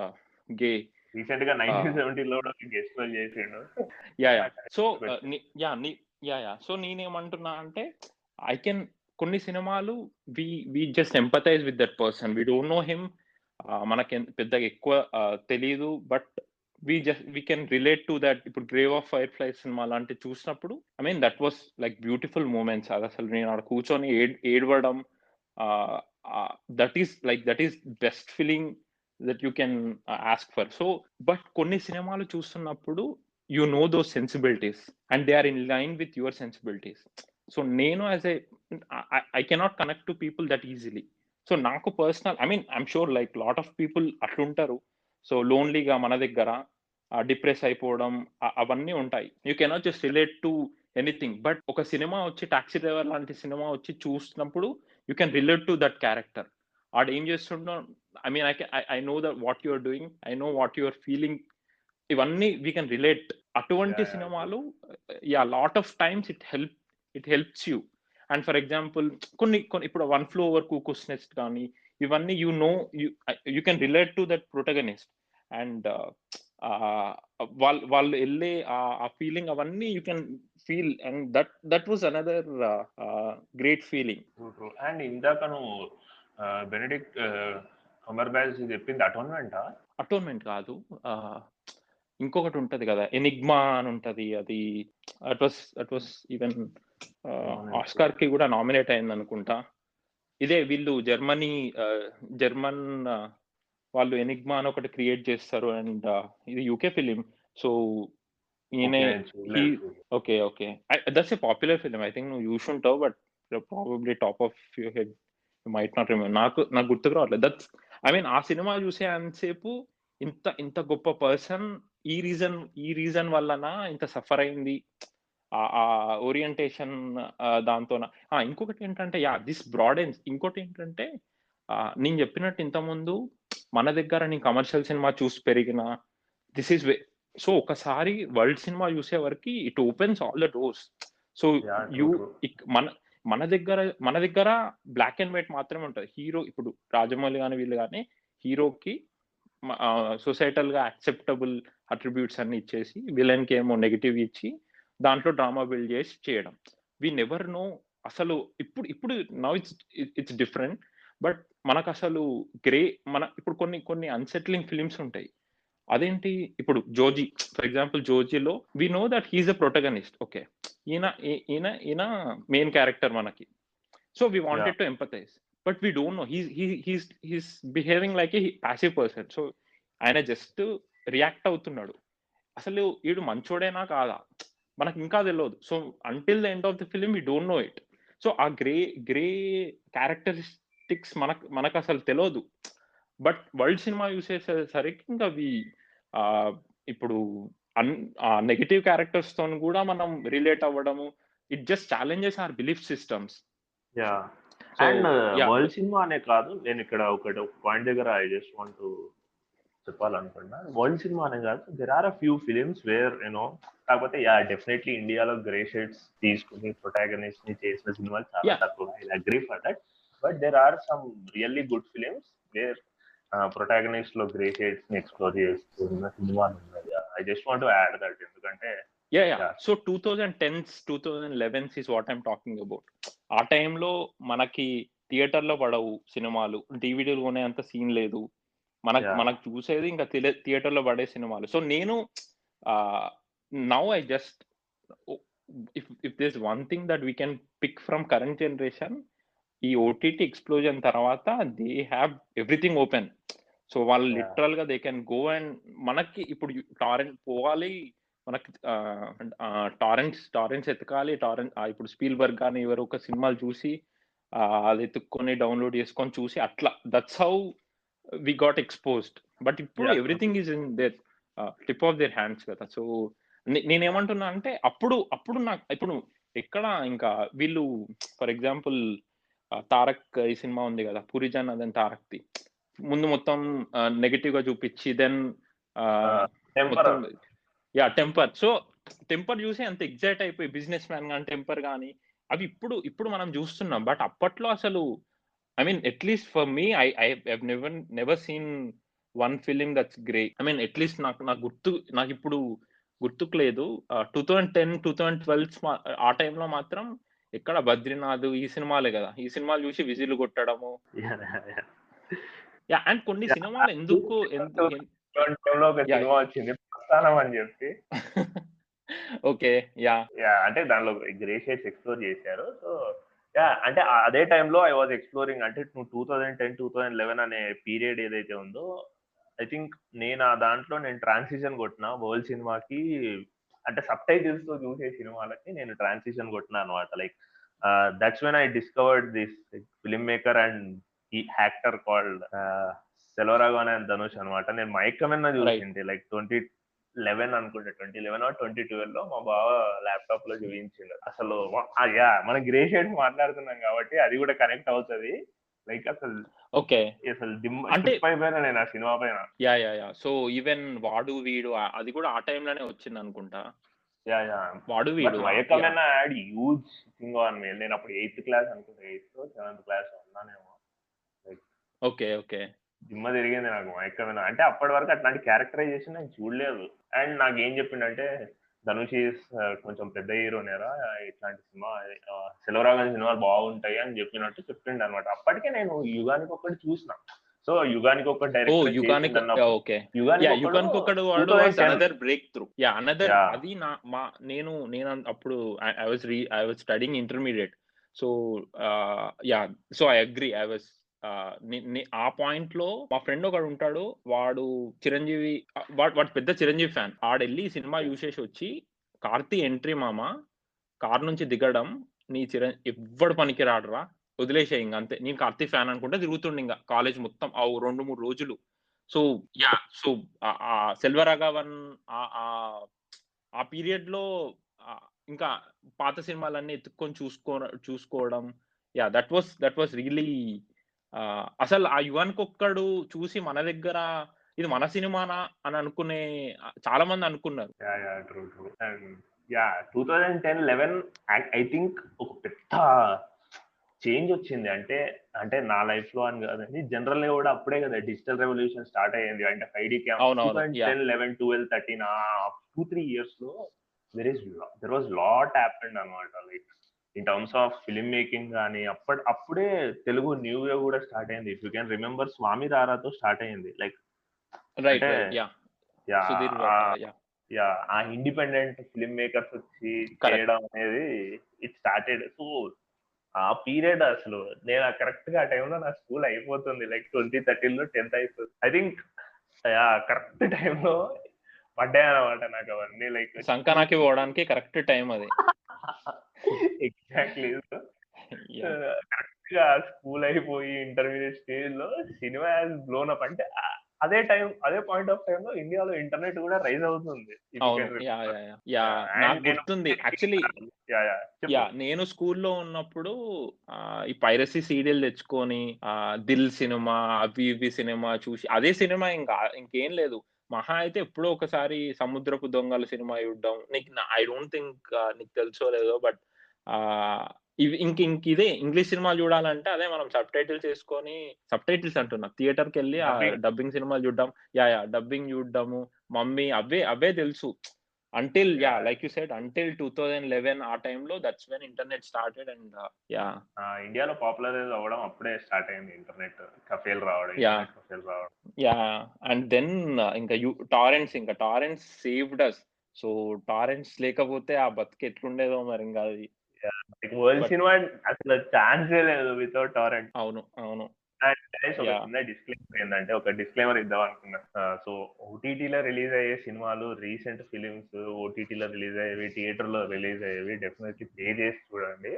గే రీసెంట్గా నైన్టీన్ గెస్ట్ చేసిండు. Yeah yeah so yeah yeah so నేనేమంటున్నా అంటే ఐ కెన్ కొన్ని సినిమాలు we we just empathize with that person we don't know him మనకి పెద్దగా ఎక్కువ తెలియదు but we just we can relate to that ఇప్పుడు grave of fire fly cinema లాంటి చూసినప్పుడు I mean that was like beautiful moments అది అసలు నేను అక్కడ కూర్చొని ఏడవడం that is like that is best feeling that you can ask for so but కొన్ని సినిమాలు చూస్తున్నప్పుడు you know those sensibilities and they are in line with your sensibilities so నేను as a I cannot connect to people that easily so నాకు personal I mean I'm sure like lot of people అట్లుంటారు. So లోన్లీగా మన దగ్గర డిప్రెస్ అయిపోవడం అవన్నీ ఉంటాయి. You cannot just relate to anything but ఒక సినిమా వచ్చి టాక్సీ డ్రైవర్ లాంటి సినిమా వచ్చి చూసినప్పుడు you can relate to that character ఆడు ఏం చేస్తుండో I mean I I know that what you're doing I know what your feeling ఇవన్నీ వీ కెన్ రిలేట్ అటువంటి సినిమాలు yeah lot of times it help it helps you and for example కొన్ని కొన్ని ఇప్పుడు one flew over cuckoo's nest కానీ ఇవన్నీ you know you can relate to that protagonist and వాళ్ళు వాళ్ళు వెళ్ళే ఆ ఫీలింగ్ అవన్నీ you can feel and that that was another great feeling and ఇందాక నువ్వు బెనడిక్ట్ కమర్ బ్యాజ్ చెప్పింది అటోన్మెంట్ అటోన్మెంట్ కాదు. ఇంకొకటి ఉంటది కదా ఎనిగ్మా అని ఉంటది అది it was it was even ఆస్కార్కి కూడా నామినేట్ అయింది అనుకుంటా ఇదే వీళ్ళు జర్మనీ జర్మన్ వాళ్ళు ఎనిగ్మా అని ఒకటి క్రియేట్ చేస్తారు అండ్ ఇది యూకే ఫిలిం సో ఈయనే okay okay that's a popular film I think నువ్వు యూస్ ఉంటావు but probably top of your head might not remember నాకు నాకు గుర్తుకు రావట్లేదు. దట్స్ ఐ మీన్ ఆ సినిమా చూసే అంతసేపు ఇంత ఇంత గొప్ప పర్సన్ ఈ రీజన్ ఈ రీజన్ వల్లన ఇంత సఫర్ అయింది? ఆ ఓరియంటేషన్ దాంతో ఇంకొకటి ఏంటంటే యా దిస్ బ్రాడెన్స్ ఇంకోటి ఏంటంటే నేను చెప్పినట్టు ఇంతకుముందు మన దగ్గర నేను కమర్షియల్ సినిమా చూసి పెరిగిన దిస్ ఈస్ వే సో ఒకసారి వరల్డ్ సినిమా చూసే వరకు it opens all the doors. So you మన మన దగ్గర మన దగ్గర బ్లాక్ అండ్ వైట్ మాత్రమే ఉంటుంది. హీరో ఇప్పుడు రాజమౌళి కానీ వీళ్ళు కానీ హీరోకి సొసైటల్గా యాక్సెప్టబుల్ అట్రిబ్యూట్స్ అన్ని ఇచ్చేసి విలన్కి ఏమో నెగిటివ్ ఇచ్చి దాంట్లో డ్రామా బిల్డ్ చేసి చేయడం. వి నెవర్ నో అసలు ఇప్పుడు ఇప్పుడు now it's it's different but మనకు అసలు గ్రే మన ఇప్పుడు కొన్ని కొన్ని అన్సెట్లింగ్ ఫిలిమ్స్ ఉంటాయి. అదేంటి? ఇప్పుడు Joji for example జోజీలో we know that he's a protagonist okay. ఈయన ఈయన ఈయన మెయిన్ క్యారెక్టర్ మనకి. So we wanted to empathize but we don't know he's he's behaving like a passive person so ఆయన జస్ట్ రియాక్ట్ అవుతున్నాడు. అసలు వీడు మంచోడేనా కాదా? మనకు ఇంకా తెలియదు so until the end of the film we don't know it so ఆ గ్రే గ్రే క్యారెక్టరిస్టిక్స్ మనకు మనకు అసలు తెలియదు బట్ వరల్డ్ సినిమా చూసేసరికి ఇంకా అవి ఇప్పుడు అన్ నెగిటివ్ క్యారెక్టర్స్తో కూడా మనం రిలేట్ అవ్వడము it just challenges or belief systems yeah and world cinema అనే కాదు నేను ఇక్కడ ఒకటి పాయింట్ దగ్గర ఐ జస్ట్ వాంట్ టు చెప్పాలనుకున్నా వరల్డ్ సినిమా అనే కాదు there are a few films where you know కాకపోతే యా డెఫినెట్లీ ఇండియాలో గ్రే షేడ్స్ తీసుకుని ప్రొటాగనిస్ట్ని చేసిన సినిమాలు చాలా తక్కువ. I agree for that but there are some really good films where ప్రొటాగనిస్ట్లో grey షేడ్స్ని ఎక్స్ప్లోర్ చేస్తున్న సినిమాలు ఉన్నాయి. I just want add that ఎందుకంటే yeah yeah so two thousand tens two thousand elevens is what I'm talking about ఆ టైంలో మనకి థియేటర్లో పడవు సినిమాలు. డివిడీలు కొనే అంత సీన్ లేదు. మనకు మనకు చూసేది ఇంకా థియేటర్లో పడే సినిమాలు. సో నేను now I just if if this one thing that we can pick from current generation ఈ ఓటీటీ ఎక్స్ప్లోజన్ తర్వాత they have everything open so వాళ్ళు లిటరల్గా దే కెన్ గో అండ్ మనకి ఇప్పుడు టారెంట్ పోవాలి మనకి టారెంట్స్ టారెంట్స్ ఎతకాలి. టారెంట్ ఇప్పుడు స్పీల్బర్గ్ కానీ ఎవరు ఒక సినిమాలు చూసి అది ఎత్తుక్కొని డౌన్లోడ్ చేసుకొని చూసి అట్లా. That's how we got exposed but ఇప్పుడు. Everything is in their tip of their hands కదా. సో నేనేమంటున్నా అంటే అప్పుడు అప్పుడు నాకు ఇప్పుడు ఎక్కడ ఇంకా వీళ్ళు ఫర్ ఎగ్జాంపుల్ తారక్ ఈ సినిమా ఉంది కదా పూరిజాన్ అదని తారక్ది. ముందు మొత్తం నెగటివ్గా చూపించి then yeah Temper so Temper చూసి అంత ఎగ్జైట్ అయిపోయి బిజినెస్ మ్యాన్ కానీ టెంపర్ కానీ అవి ఇప్పుడు ఇప్పుడు మనం చూస్తున్నాం. బట్ అప్పట్లో అసలు I mean at least for me I I never never seen one film that's grey I mean at least నాకు నాకు గుర్తు నాకు ఇప్పుడు గుర్తుకు లేదు. Two thousand ten two thousand twelve ఆ టైంలో మాత్రం ఎక్కడ బద్రీనాథ్ ఈ సినిమాలే కదా. ఈ సినిమాలు చూసి విజిల్ కొట్టడము. యా అండ్ కొన్ని. సినిమాలు ఎందుకు అని చెప్పి. ఓకే. యా. యా అంటే దానిలో గ్రే షేడ్స్ ఎక్స్ప్లోర్ చేశారు. సో యా అంటే అదే టైంలో ఐ వాజ్ ఎక్స్ప్లోరింగ్ అంటే two thousand ten two thousand eleven అనే పీరియడ్ ఏదైతే ఉందో ఐ థింక్ నేను ఆ దాంట్లో నేను ట్రాన్సిషన్ కొట్టిన వరల్డ్ సినిమాకి అంటే సబ్ టైటిల్స్తో చూసే సినిమాలకి నేను ట్రాన్సిషన్ కొట్టిన అనమాట like that's when I discovered this film maker and ఈ actor called Selvaraghavan and Dhanush అనమాట నేను మైకమెన్న చూసింది లైక్ ట్వంటీ లెవెన్ అనుకుంటా ట్వంటీ లెవెన్ ట్వంటీ ట్వెల్వ్లో మా బావ ల్యాప్టాప్లో చూపించిండు. అసలు యా మనం గ్రే షేడ్స్ మాట్లాడుతున్నాం కాబట్టి అది కూడా కనెక్ట్ అవుతది. లైక్ అసలు ఓకే. అసలు అంటే- అయిపోయినా నేను ఆ సినిమా పైన. Yeah yeah yeah. So even వాడు వీడు అది కూడా ఆ టైంలోనే వచ్చింది అనుకుంటా. Yeah yeah. వాడు వీడు Mayakkam Enna had huge thing on me నేను అప్పుడు ఎయిత్ క్లాస్ అనుకుంటా ఎయిత్ సెవెంత్ క్లాస్ ఉన్నానేమో ఓకే ఓకే. దిమ్మ తిరిగింది నాకు మైకమైన అంటే అప్పటి వరకు అట్లాంటి క్యారెక్టరైజేషన్ నేను చూడలేదు. అండ్ నాకు ఏం చెప్పిండంటే ధనుష్ ఈస్ కొంచెం పెద్ద హీరోనేరా ఇట్లాంటి సినిమా సెలవరాగన్ సినిమాలు బాగుంటాయి అని చెప్పినట్టు చెప్పిండు అనమాట అప్పటికే నేను యుగానికి ఒకటి చూసిన. సో యుగానికి ఒక ఓ డైరెక్ట్ యుగానికి ఓకే. యా యుగానికి ఒకడు వాడు another breakthrough yeah another. అది నా మా నేను నేను అప్పుడు I was re I was studying intermediate so yeah so I agree I was ఆ పాయింట్లో మా ఫ్రెండ్ ఒకడు ఉంటాడు. వాడు చిరంజీవి వాడు పెద్ద చిరంజీవి ఫ్యాన్. ఆడెళ్ళి సినిమా చూసేసి వచ్చి కార్తీ ఎంట్రీ మామ కార్ నుంచి దిగడం నీ చిరం ఎవ్వడు పనికి రాడురా వదిలేసే ఇంక అంతే. నేను కార్తీ ఫ్యాన్ అనుకుంటే తిరుగుతుండే ఇంకా కాలేజ్ మొత్తం ఆ రెండు మూడు రోజులు. సో యా సో ఆ సెల్వరాఘవన్ ఆ పీరియడ్లో ఇంకా పాత సినిమాలన్నీ ఎత్తుక్కొని చూసుకో చూసుకోవడం. Yeah that was that was really అసలు ఆ యువానికి ఒక్కడు చూసి మన దగ్గర ఇది మన సినిమానా అని అనుకునే చాలా మంది అనుకున్నారు. Yeah two thousand ten eleven I think ఒక పెద్ద చేంజ్ వచ్చింది. అంటే అంటే నా లైఫ్లో అని కాదండి జనరల్గా కూడా అప్పుడే కదా డిజిటల్ రెవల్యూషన్ స్టార్ట్ అయ్యింది. అంటే five D. Ten eleven twelve thirteen two three ఇయర్స్లో there is there was lot happened అనమాట like in terms of film making కానీ అప్పటి అప్పుడే తెలుగు న్యూ ఇయర్ కూడా స్టార్ట్ అయింది. If you can remember Swamy రారాతో start అయింది. లైక్ యా ఆ ఇండిపెండెంట్ ఫిల్మ్ మేకర్స్ వచ్చి. చేయడం అనేది ఇట్ స్టార్టెడ్ సో ఆ పీరియడ్ అసలు నేను కరెక్ట్గా ఆ టైంలో నా స్కూల్ అయిపోతుంది. లైక్ ట్వంటీ థర్టీన్లో టెన్త్ అయిపోతుంది. ఐ థింక్ కరెక్ట్ టైంలో పడ్డాయి అనమాట నాకు అవన్నీ. లైక్ సంకనాకి పోవడానికి కరెక్ట్ టైం అది. ఎగ్జాక్ట్లీ. కరెక్ట్గా స్కూల్ అయిపోయి ఇంటర్మీడియట్ స్టేజ్లో సినిమా బ్లోన్ అప్ అంటే అదే టైం అదే పాయింట్ ఆఫ్ టైం లో ఇండియాలో ఇంటర్నెట్ కూడా రైజ్ అవుతుంది. నాకు నేను- గుర్తుంది. యాక్చువల్లీ యా నేను స్కూల్లో ఉన్నప్పుడు ఈ పైరసీ సీరియల్ తెచ్చుకొని ఆ, దిల్ సినిమా అవి ఇవి సినిమా చూసి అదే సినిమా ఇంకా ఇంకేం లేదు. మహా అయితే ఎప్పుడో ఒకసారి సముద్రపు దొంగల సినిమా చూడడం. నీకు ఐ డోంట్ థింక్ నీకు తెలుసో లేదో బట్ ఇవి ఇంక ఇంక ఇదే ఇంగ్లీష్ సినిమా చూడాలంటే అదే మనం సబ్ టైటిల్స్ వేసుకొని సబ్ టైటిల్స్ అంటున్నా. థియేటర్కి వెళ్ళి ఆ. డబ్బింగ్. సినిమాలు చూడడం యా యా డబ్బింగ్ చూడడము మమ్మీ అవే అవే తెలుసు. Until yeah like you said until two thousand eleven ఆ టైంలో that's when internet started and yeah ఇండియాలో పాపులరైజ్ అవ్వడం అప్పుడే స్టార్ట్ అయింది ఇంటర్నెట్. కఫేల్ రావడం. ఇంటర్నెట్ కఫేల్ రావడం. యా అండ్ దెన్ ఇంకా యూ టారెంట్స్ ఇంకా torrents saved us so torrents లేకపోతే ఆ బతికి ఎట్లుండేదో మరి ఇంకా అది. వరల్డ్ సినిమా అసలు ఛాన్సే లేదు వితౌట్ టారెంట్ అవును అవును. చిన్న డిస్క్లైమర్ ఏంటంటే ఒక డిస్క్లైమర్ ఇద్దాం అనుకున్నా. సో ఓటీటీలో రిలీజ్ అయ్యే సినిమాలు రీసెంట్ ఫిలిమ్స్ ఓటీటీలో రిలీజ్ అయ్యేవి థియేటర్లో రిలీజ్ అయ్యేవి డెఫినెట్లీ పే చేసి చూడండి.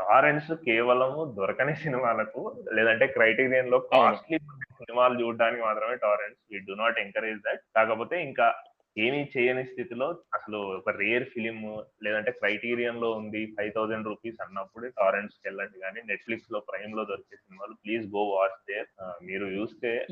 టారెంట్స్ కేవలం దొరకని సినిమాలకు లేదంటే క్రైటీరియన్లో కాస్ట్లీ సినిమాలు చూడడానికి మాత్రమే torrents we do not encourage that కాకపోతే ఇంకా ఏమీ చేయని స్థితిలో అసలు ఒక రేర్ ఫిలిం లేదంటే క్రైటీరియన్లో ఉంది ఫైవ్ థౌసండ్ రూపీస్ అన్నప్పుడు టారెంట్స్ వెళ్ళండి కానీ నెట్ఫ్లిక్స్లో ప్రైమ్లో దొరికే సినిమాలు ప్లీజ్ గో వాచ్ దేర్. మీరు చూస్తే.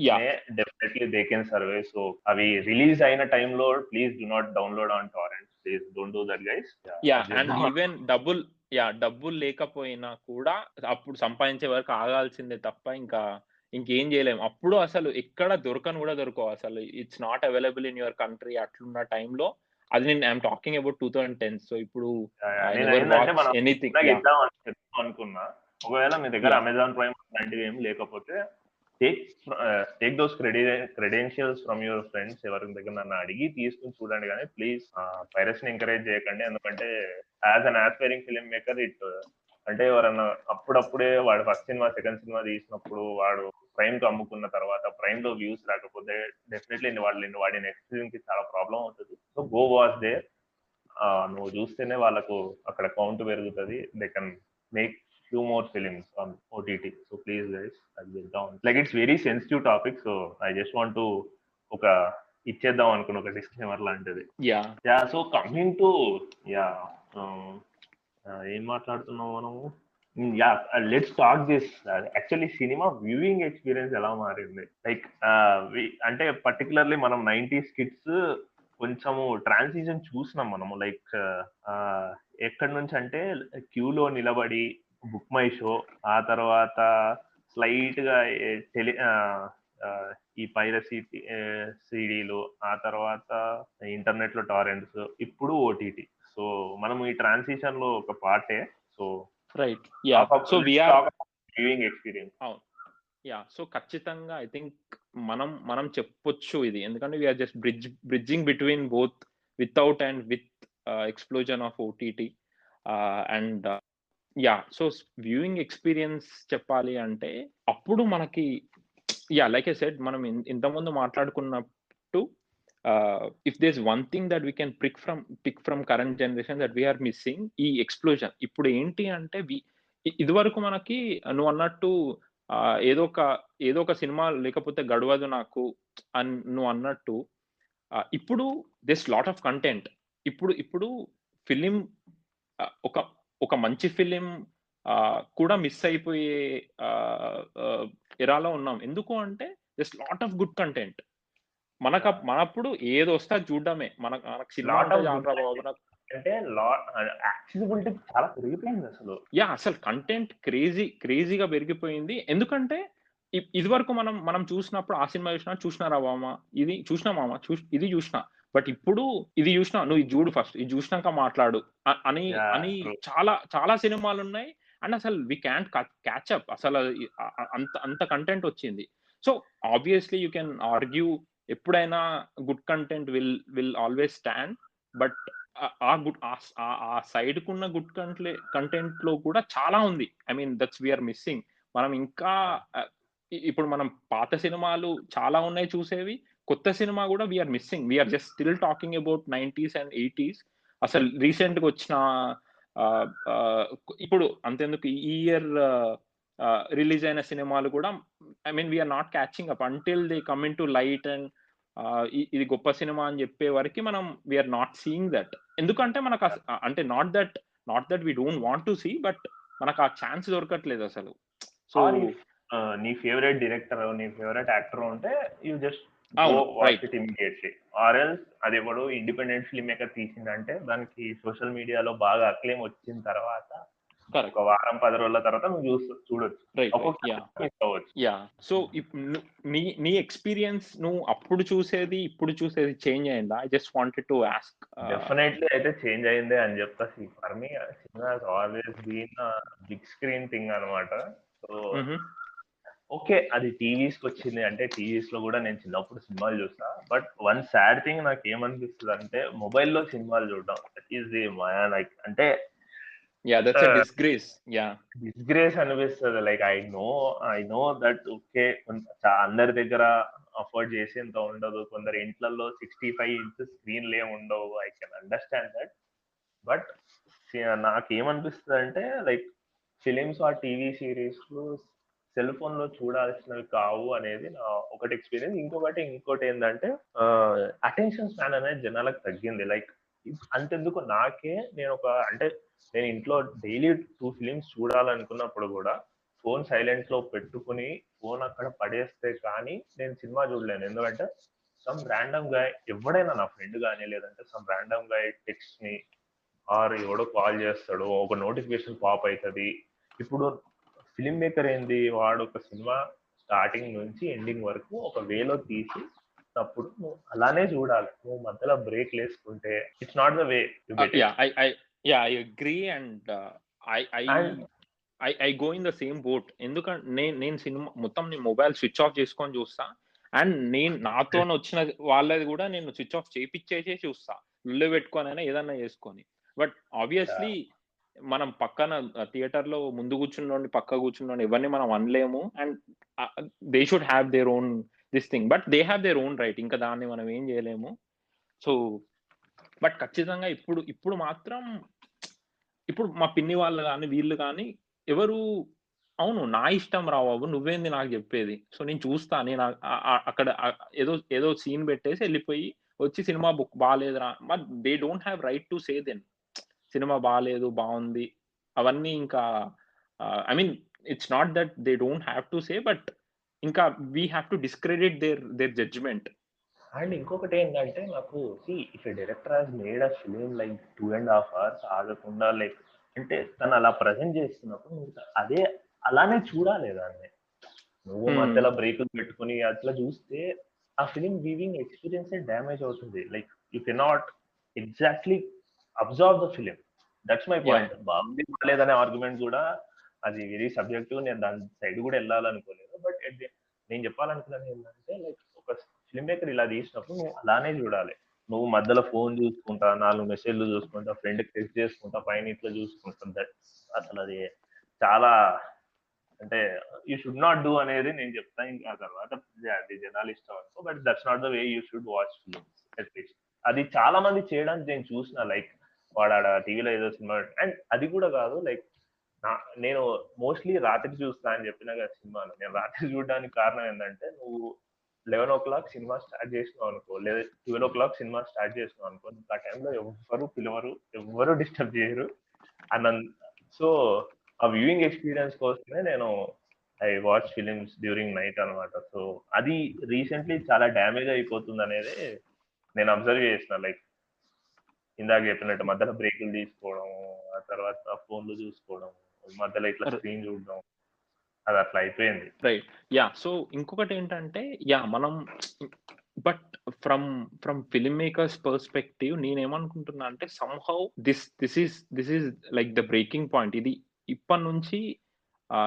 Definitely they can serve. So అవి రిలీజ్ అయిన టైంలో please do not download on torrents. Please don't do that guys. Yeah and even డబ్బులు యా డబ్బులు లేకపోయినా కూడా అప్పుడు సంపాదించే వరకు ఆగాల్సిందే తప్ప ఇంకా ఇంకేం చేయలేము అప్పుడు అసలు ఎక్కడ దొరకను కూడా దొరకవు అసలు. It's not available in your country అట్లున్న టైంలో. అది నేను I'm talking about two thousand ten. So ఇప్పుడు ఎనీథింగ్. అనుకున్నా ఒకవేళ మీ దగ్గర. అమెజాన్ ప్రైమ్ లాంటివి ఏం లేకపోతే take take those credentials from your friends ఎవరి దగ్గర నన్ను అడిగి తీసుకుని చూడండి కానీ ప్లీజ్ పైరస్ని ఎంకరేజ్ చేయకండి. ఎందుకంటే as an aspiring film maker it అంటే ఎవరన్నా అప్పుడప్పుడే వాడు ఫస్ట్ సినిమా సెకండ్ సినిమా తీసినప్పుడు వాడు ప్రైమ్కి అమ్ముకున్న తర్వాత ప్రైమ్లో వ్యూస్ రాకపోతే డెఫినెట్లీ వాళ్ళు వాడి నెక్స్ట్ ఫిల్మ్కి చాలా ప్రాబ్లం అవుతుంది. సో గో వాచ్ దే నువ్వు చూస్తేనే వాళ్ళకు అక్కడ కౌంట్ పెరుగుతుంది. They can make few more films on OTT so please guys అది చేద్దాం. Like it's very sensitive topic so I just want to ఒక ఇచ్చేద్దాం అనుకున్న ఒక డిస్క్లైమర్ లాంటిది. Yeah yeah so coming to yeah ఏం మాట్లాడుతున్నాం మనము? Yeah let's talk this actually cinema viewing experience ఎలా మారింది? లైక్ అంటే పర్టికులర్లీ మనం నైన్టీస్ కిడ్స్ కొంచెము ట్రాన్సిషన్ చూసినాం మనము. లైక్ ఎక్కడి నుంచి అంటే క్యూలో నిలబడి బుక్ మై షో ఆ తర్వాత స్లైట్గా టెలి ఈ పైరసీ సిడీలు ఆ తర్వాత ఇంటర్నెట్లో టారెంట్స్ ఇప్పుడు ఓటీటీ సో మనం ఈ ట్రాన్సిషన్లో ఒక పార్టే. So right yeah so viewing experience yeah so ఖచ్చితంగా ఐ థింక్ మనం మనం చెప్పొచ్చు ఇది. ఎందుకంటే we're just bridge bridging between both without and with explosion of OTT and yeah so viewing experience చెప్పాలి అంటే అప్పుడు మనకి యా లైక్ ఐ సెడ్ మనం ఇంతకుముందు if there's one thing that we can pick from pick from current generation that we're missing ఈ ఎక్స్ప్లోజన్ ఇప్పుడు ఏంటి అంటే వి ఇదివరకు మనకి నువ్వు అన్నట్టు uh, ఏదో ఒక ఏదో ఒక సినిమా లేకపోతే గడవదు నాకు అని నువ్వు అన్నట్టు uh, ఇప్పుడు దిస్ లాట్ ఆఫ్ కంటెంట్ ఇప్పుడు ఇప్పుడు ఫిలిం uh, ఒక ఒక మంచి ఫిలిం కూడా మిస్ అయిపోయే ఎరాలో ఉన్నాం. ఎందుకు అంటే this lot of good content మనకు మనప్పుడు ఏది వస్తే చూడడమే. మన మనకు సినిమా అంటే యాక్సెసిబిలిటీ చాలా పెరిగిపోయింది అసలు. యా అసలు కంటెంట్ క్రేజీ క్రేజీగా పెరిగిపోయింది. ఎందుకంటే ఇది వరకు మనం మనం చూసినప్పుడు ఆ సినిమా చూసినా చూసినారా మామ? ఇది చూసినా మామ? చూ ఇది చూసినా. బట్ ఇప్పుడు ఇది చూసినా నువ్వు ఇది చూడు ఫస్ట్ ఇది చూసినాక మాట్లాడు. అని అని చాలా చాలా సినిమాలు ఉన్నాయి అండ్ అసలు వి క్యాంట్ క్యాచ్ అప్ అసలు అంత అంత కంటెంట్ వచ్చింది. So obviously you can argue ఎప్పుడైనా good content will will always stand but ఆ గుడ్ ఆ సైడ్ కున్న గుడ్ కంటే కంటెంట్లో కూడా చాలా ఉంది. I mean that's we're missing. మనం ఇంకా ఇప్పుడు మనం పాత సినిమాలు చాలా ఉన్నాయి చూసేవి. కొత్త సినిమా కూడా we're missing. We're just still talking about nineties and eighties. అసలు రీసెంట్గా వచ్చిన ఇప్పుడు అంతెందుకు ఈ ఇయర్ రిలీజ్ అయిన సినిమాలు కూడా I mean we're not catching up. Until they come in to light and ఇది గొప్ప సినిమా అని చెప్పే వరకు మనం వీఆర్ నాట్ సీయింగ్ దట్. ఎందుకంటే మనకు అంటే not that not that we don't want to see but మనకు ఆ ఛాన్స్ దొరకట్లేదు అసలు. సో నీ ఫేవరెట్ డైరెక్టర్ నీ ఫేవరెట్ యాక్టర్ ఉంటే you just immediately. Or else అది ఎవడు ఇండిపెండెంట్ ఫిల్మ్ మేకర్ తీసిందంటే దానికి సోషల్ మీడియాలో బాగా అక్లేమ్ వచ్చిన తర్వాత ఒక వారం పది రోజుల తర్వాత నువ్వు చూస్తూ చూడొచ్చు. యా సో నీ నీ ఎక్స్పీరియన్స్ నువ్వు అప్పుడు చూసేది ఇప్పుడు చూసేది చేంజ్ అయిందా? I just wanted to ask definitely అయితే చేంజ్ అయిందే అని చెప్తా. For me cinema always been big screen thing అనమాట సో ఓకే అది టీవీస్కి వచ్చింది. అంటే టీవీస్లో కూడా నేను చిన్నప్పుడు సినిమాలు చూస్తా. బట్ వన్ సాడ్ థింగ్ నాకు ఏమనిపిస్తుంది అంటే మొబైల్లో సినిమాలు చూడడం. దట్ ఈస్ ది లైక్ అంటే yeah Uh, disgrace yeah disgrace అనిపిస్తుంది. Like I know I know that okay అందరి దగ్గర అఫోర్డ్ చేసేంత ఉండదు. కొందరు ఇంట్లలో సిక్స్టీ ఫైవ్ ఇంచెస్ స్క్రీన్లు ఏమి ఉండవు. I can understand that but నాకేమనిపిస్తుంది అంటే లైక్ ఫిలిమ్స్ ఆ టీవీ సిరీస్ సెల్ ఫోన్లో చూడాల్సినవి కావు అనేది నా ఒకటి ఎక్స్పీరియన్స్ ఇంకొకటి ఇంకోటి ఏంటంటే అటెన్షన్ స్పాన్ అనేది జనాలకు తగ్గింది. లైక్ అంతెందుకు నాకే నేను ఒక అంటే నేను ఇంట్లో డైలీ టూ ఫిలిమ్స్ చూడాలనుకున్నప్పుడు కూడా ఫోన్ సైలెంట్లో పెట్టుకుని ఫోన్ అక్కడ పడేస్తే కానీ నేను సినిమా చూడలేను. ఎందుకంటే సమ్ ర్యాండమ్గా ఎవడైనా నా ఫ్రెండ్ కానీ లేదంటే సమ్ ర్యాండమ్గా టెక్స్ట్ని ఆర్ ఎవడో కాల్ చేస్తాడు ఒక నోటిఫికేషన్ పాప్ అవుతుంది ఇప్పుడు ఫిలిం మేకర్ ఏంది? వాడు ఒక సినిమా స్టార్టింగ్ నుంచి ఎండింగ్ వరకు ఒక వేలో తీసి అప్పుడు నువ్వు అలానే చూడాలి. నువ్వు మధ్యలో బ్రేక్ వేసుకుంటే it's not the way I yeah I agree and I I I I go in the same boat ఎందుకంటే నేను నేను సినిమా మొత్తం నేను మొబైల్ స్విచ్ ఆఫ్ చేసుకొని చూస్తా. అండ్ నేను నాతో వచ్చిన వాళ్ళది కూడా నేను స్విచ్ ఆఫ్ చేపిచ్చేసే చూస్తా. ఇల్లు పెట్టుకొని ఏదన్నా చేసుకొని. బట్ ఆబ్వియస్లీ మనం పక్కన థియేటర్లో ముందు కూర్చున్నోండి పక్క కూర్చున్నోండి ఎవరిని మనం అనలేము. And they should have their own this thing but they have their own right ఇంకా దాన్ని మనం ఏం చేయలేము. సో బట్ ఖచ్చితంగా ఇప్పుడు ఇప్పుడు మాత్రం ఇప్పుడు మా పిన్ని వాళ్ళు కానీ వీళ్ళు కానీ ఎవరు అవును నా ఇష్టం రా బాబు నువ్వేంది నాకు చెప్పేది. సో నేను చూస్తా నేను అక్కడ ఏదో ఏదో సీన్ పెట్టేసి వెళ్ళిపోయి వచ్చి cinema book బాగాలేదురా but they don't have right to say then. Cinema బాగాలేదు బాగుంది అవన్నీ ఇంకా I mean it's not that they don't have to say but ఇంకా we have to discredit their their judgement. And ఇంకొకటి ఏంటంటే నాకు see if director has made a film like two and half hours ఆగకుండా లైక్ అంటే తను అలా ప్రజెంట్ చేస్తున్నప్పుడు అదే అలానే చూడాలి దాన్ని. నువ్వు. మధ్యలో బ్రేకులు పెట్టుకుని అట్లా చూస్తే ఆ ఫిలిం వీవింగ్ ఎక్స్పీరియన్స్ డ్యామేజ్ అవుతుంది. Like you cannot exactly observe the film. That's my point. బాగుంది బాగాలేదనే ఆర్గ్యుమెంట్ కూడా అది వెరీ సబ్జెక్టివ్. నేను దాని సైడ్ కూడా వెళ్ళాలనుకోలేదు. బట్ నేను చెప్పాలనుకున్నది ఏంటంటే లైక్ ఒక ఫిల్మ్ మేకర్ ఇలా తీసినప్పుడు నువ్వు అలానే చూడాలి. నువ్వు మధ్యలో ఫోన్ చూసుకుంటా నాలుగు మెసేజ్లు చూసుకుంటా ఫ్రెండ్ టెక్స్ట్ చేసుకుంటా పైన ఇట్లా చూసుకుంటా. దట్ అసలు అది చాలా అంటే యూ షుడ్ నాట్ డూ అనేది నేను చెప్తాను ఇంకా తర్వాత. అది జనాలు ఇష్టం but that's not the way you should watch films at least అది చాలా మంది చేయడానికి నేను చూసిన లైక్ వాడు ఆడ టీవీలో ఏదో సినిమా అండ్ అది కూడా కాదు లైక్ నేను మోస్ట్లీ రాత్రి చూస్తా అని చెప్పిన సినిమాను నేను రాత్రి చూడడానికి కారణం ఏంటంటే నువ్వు eleven o'clock cinema start చేసినావు అనుకో లేదా twelve o'clock cinema start చేసినావు అనుకో నీకు ఆ టైంలో ఎవ్వరు పిలవరు ఎవ్వరు డిస్టర్బ్ చేయరు. అన్న సో ఆ వ్యూయింగ్ ఎక్స్పీరియన్స్ కోసమే నేను I watch films during night అనమాట సో అది రీసెంట్లీ చాలా డ్యామేజ్ అయిపోతుంది అనేది నేను అబ్జర్వ్ చేసిన. లైక్ ఇందాక చెప్పినట్టు మధ్యలో బ్రేకులు తీసుకోవడం ఆ తర్వాత ఫోన్లు చూసుకోవడం మధ్యలో ఇట్లా స్క్రీన్ చూడడం. అది అట్లా అయిపోయింది. రైట్ యా సో ఇంకొకటి ఏంటంటే యా మనం but from from film makers perspective నేనేమనుకుంటున్నా అంటే somehow this this is this is like the breaking point ఇది ఇప్పటి నుంచి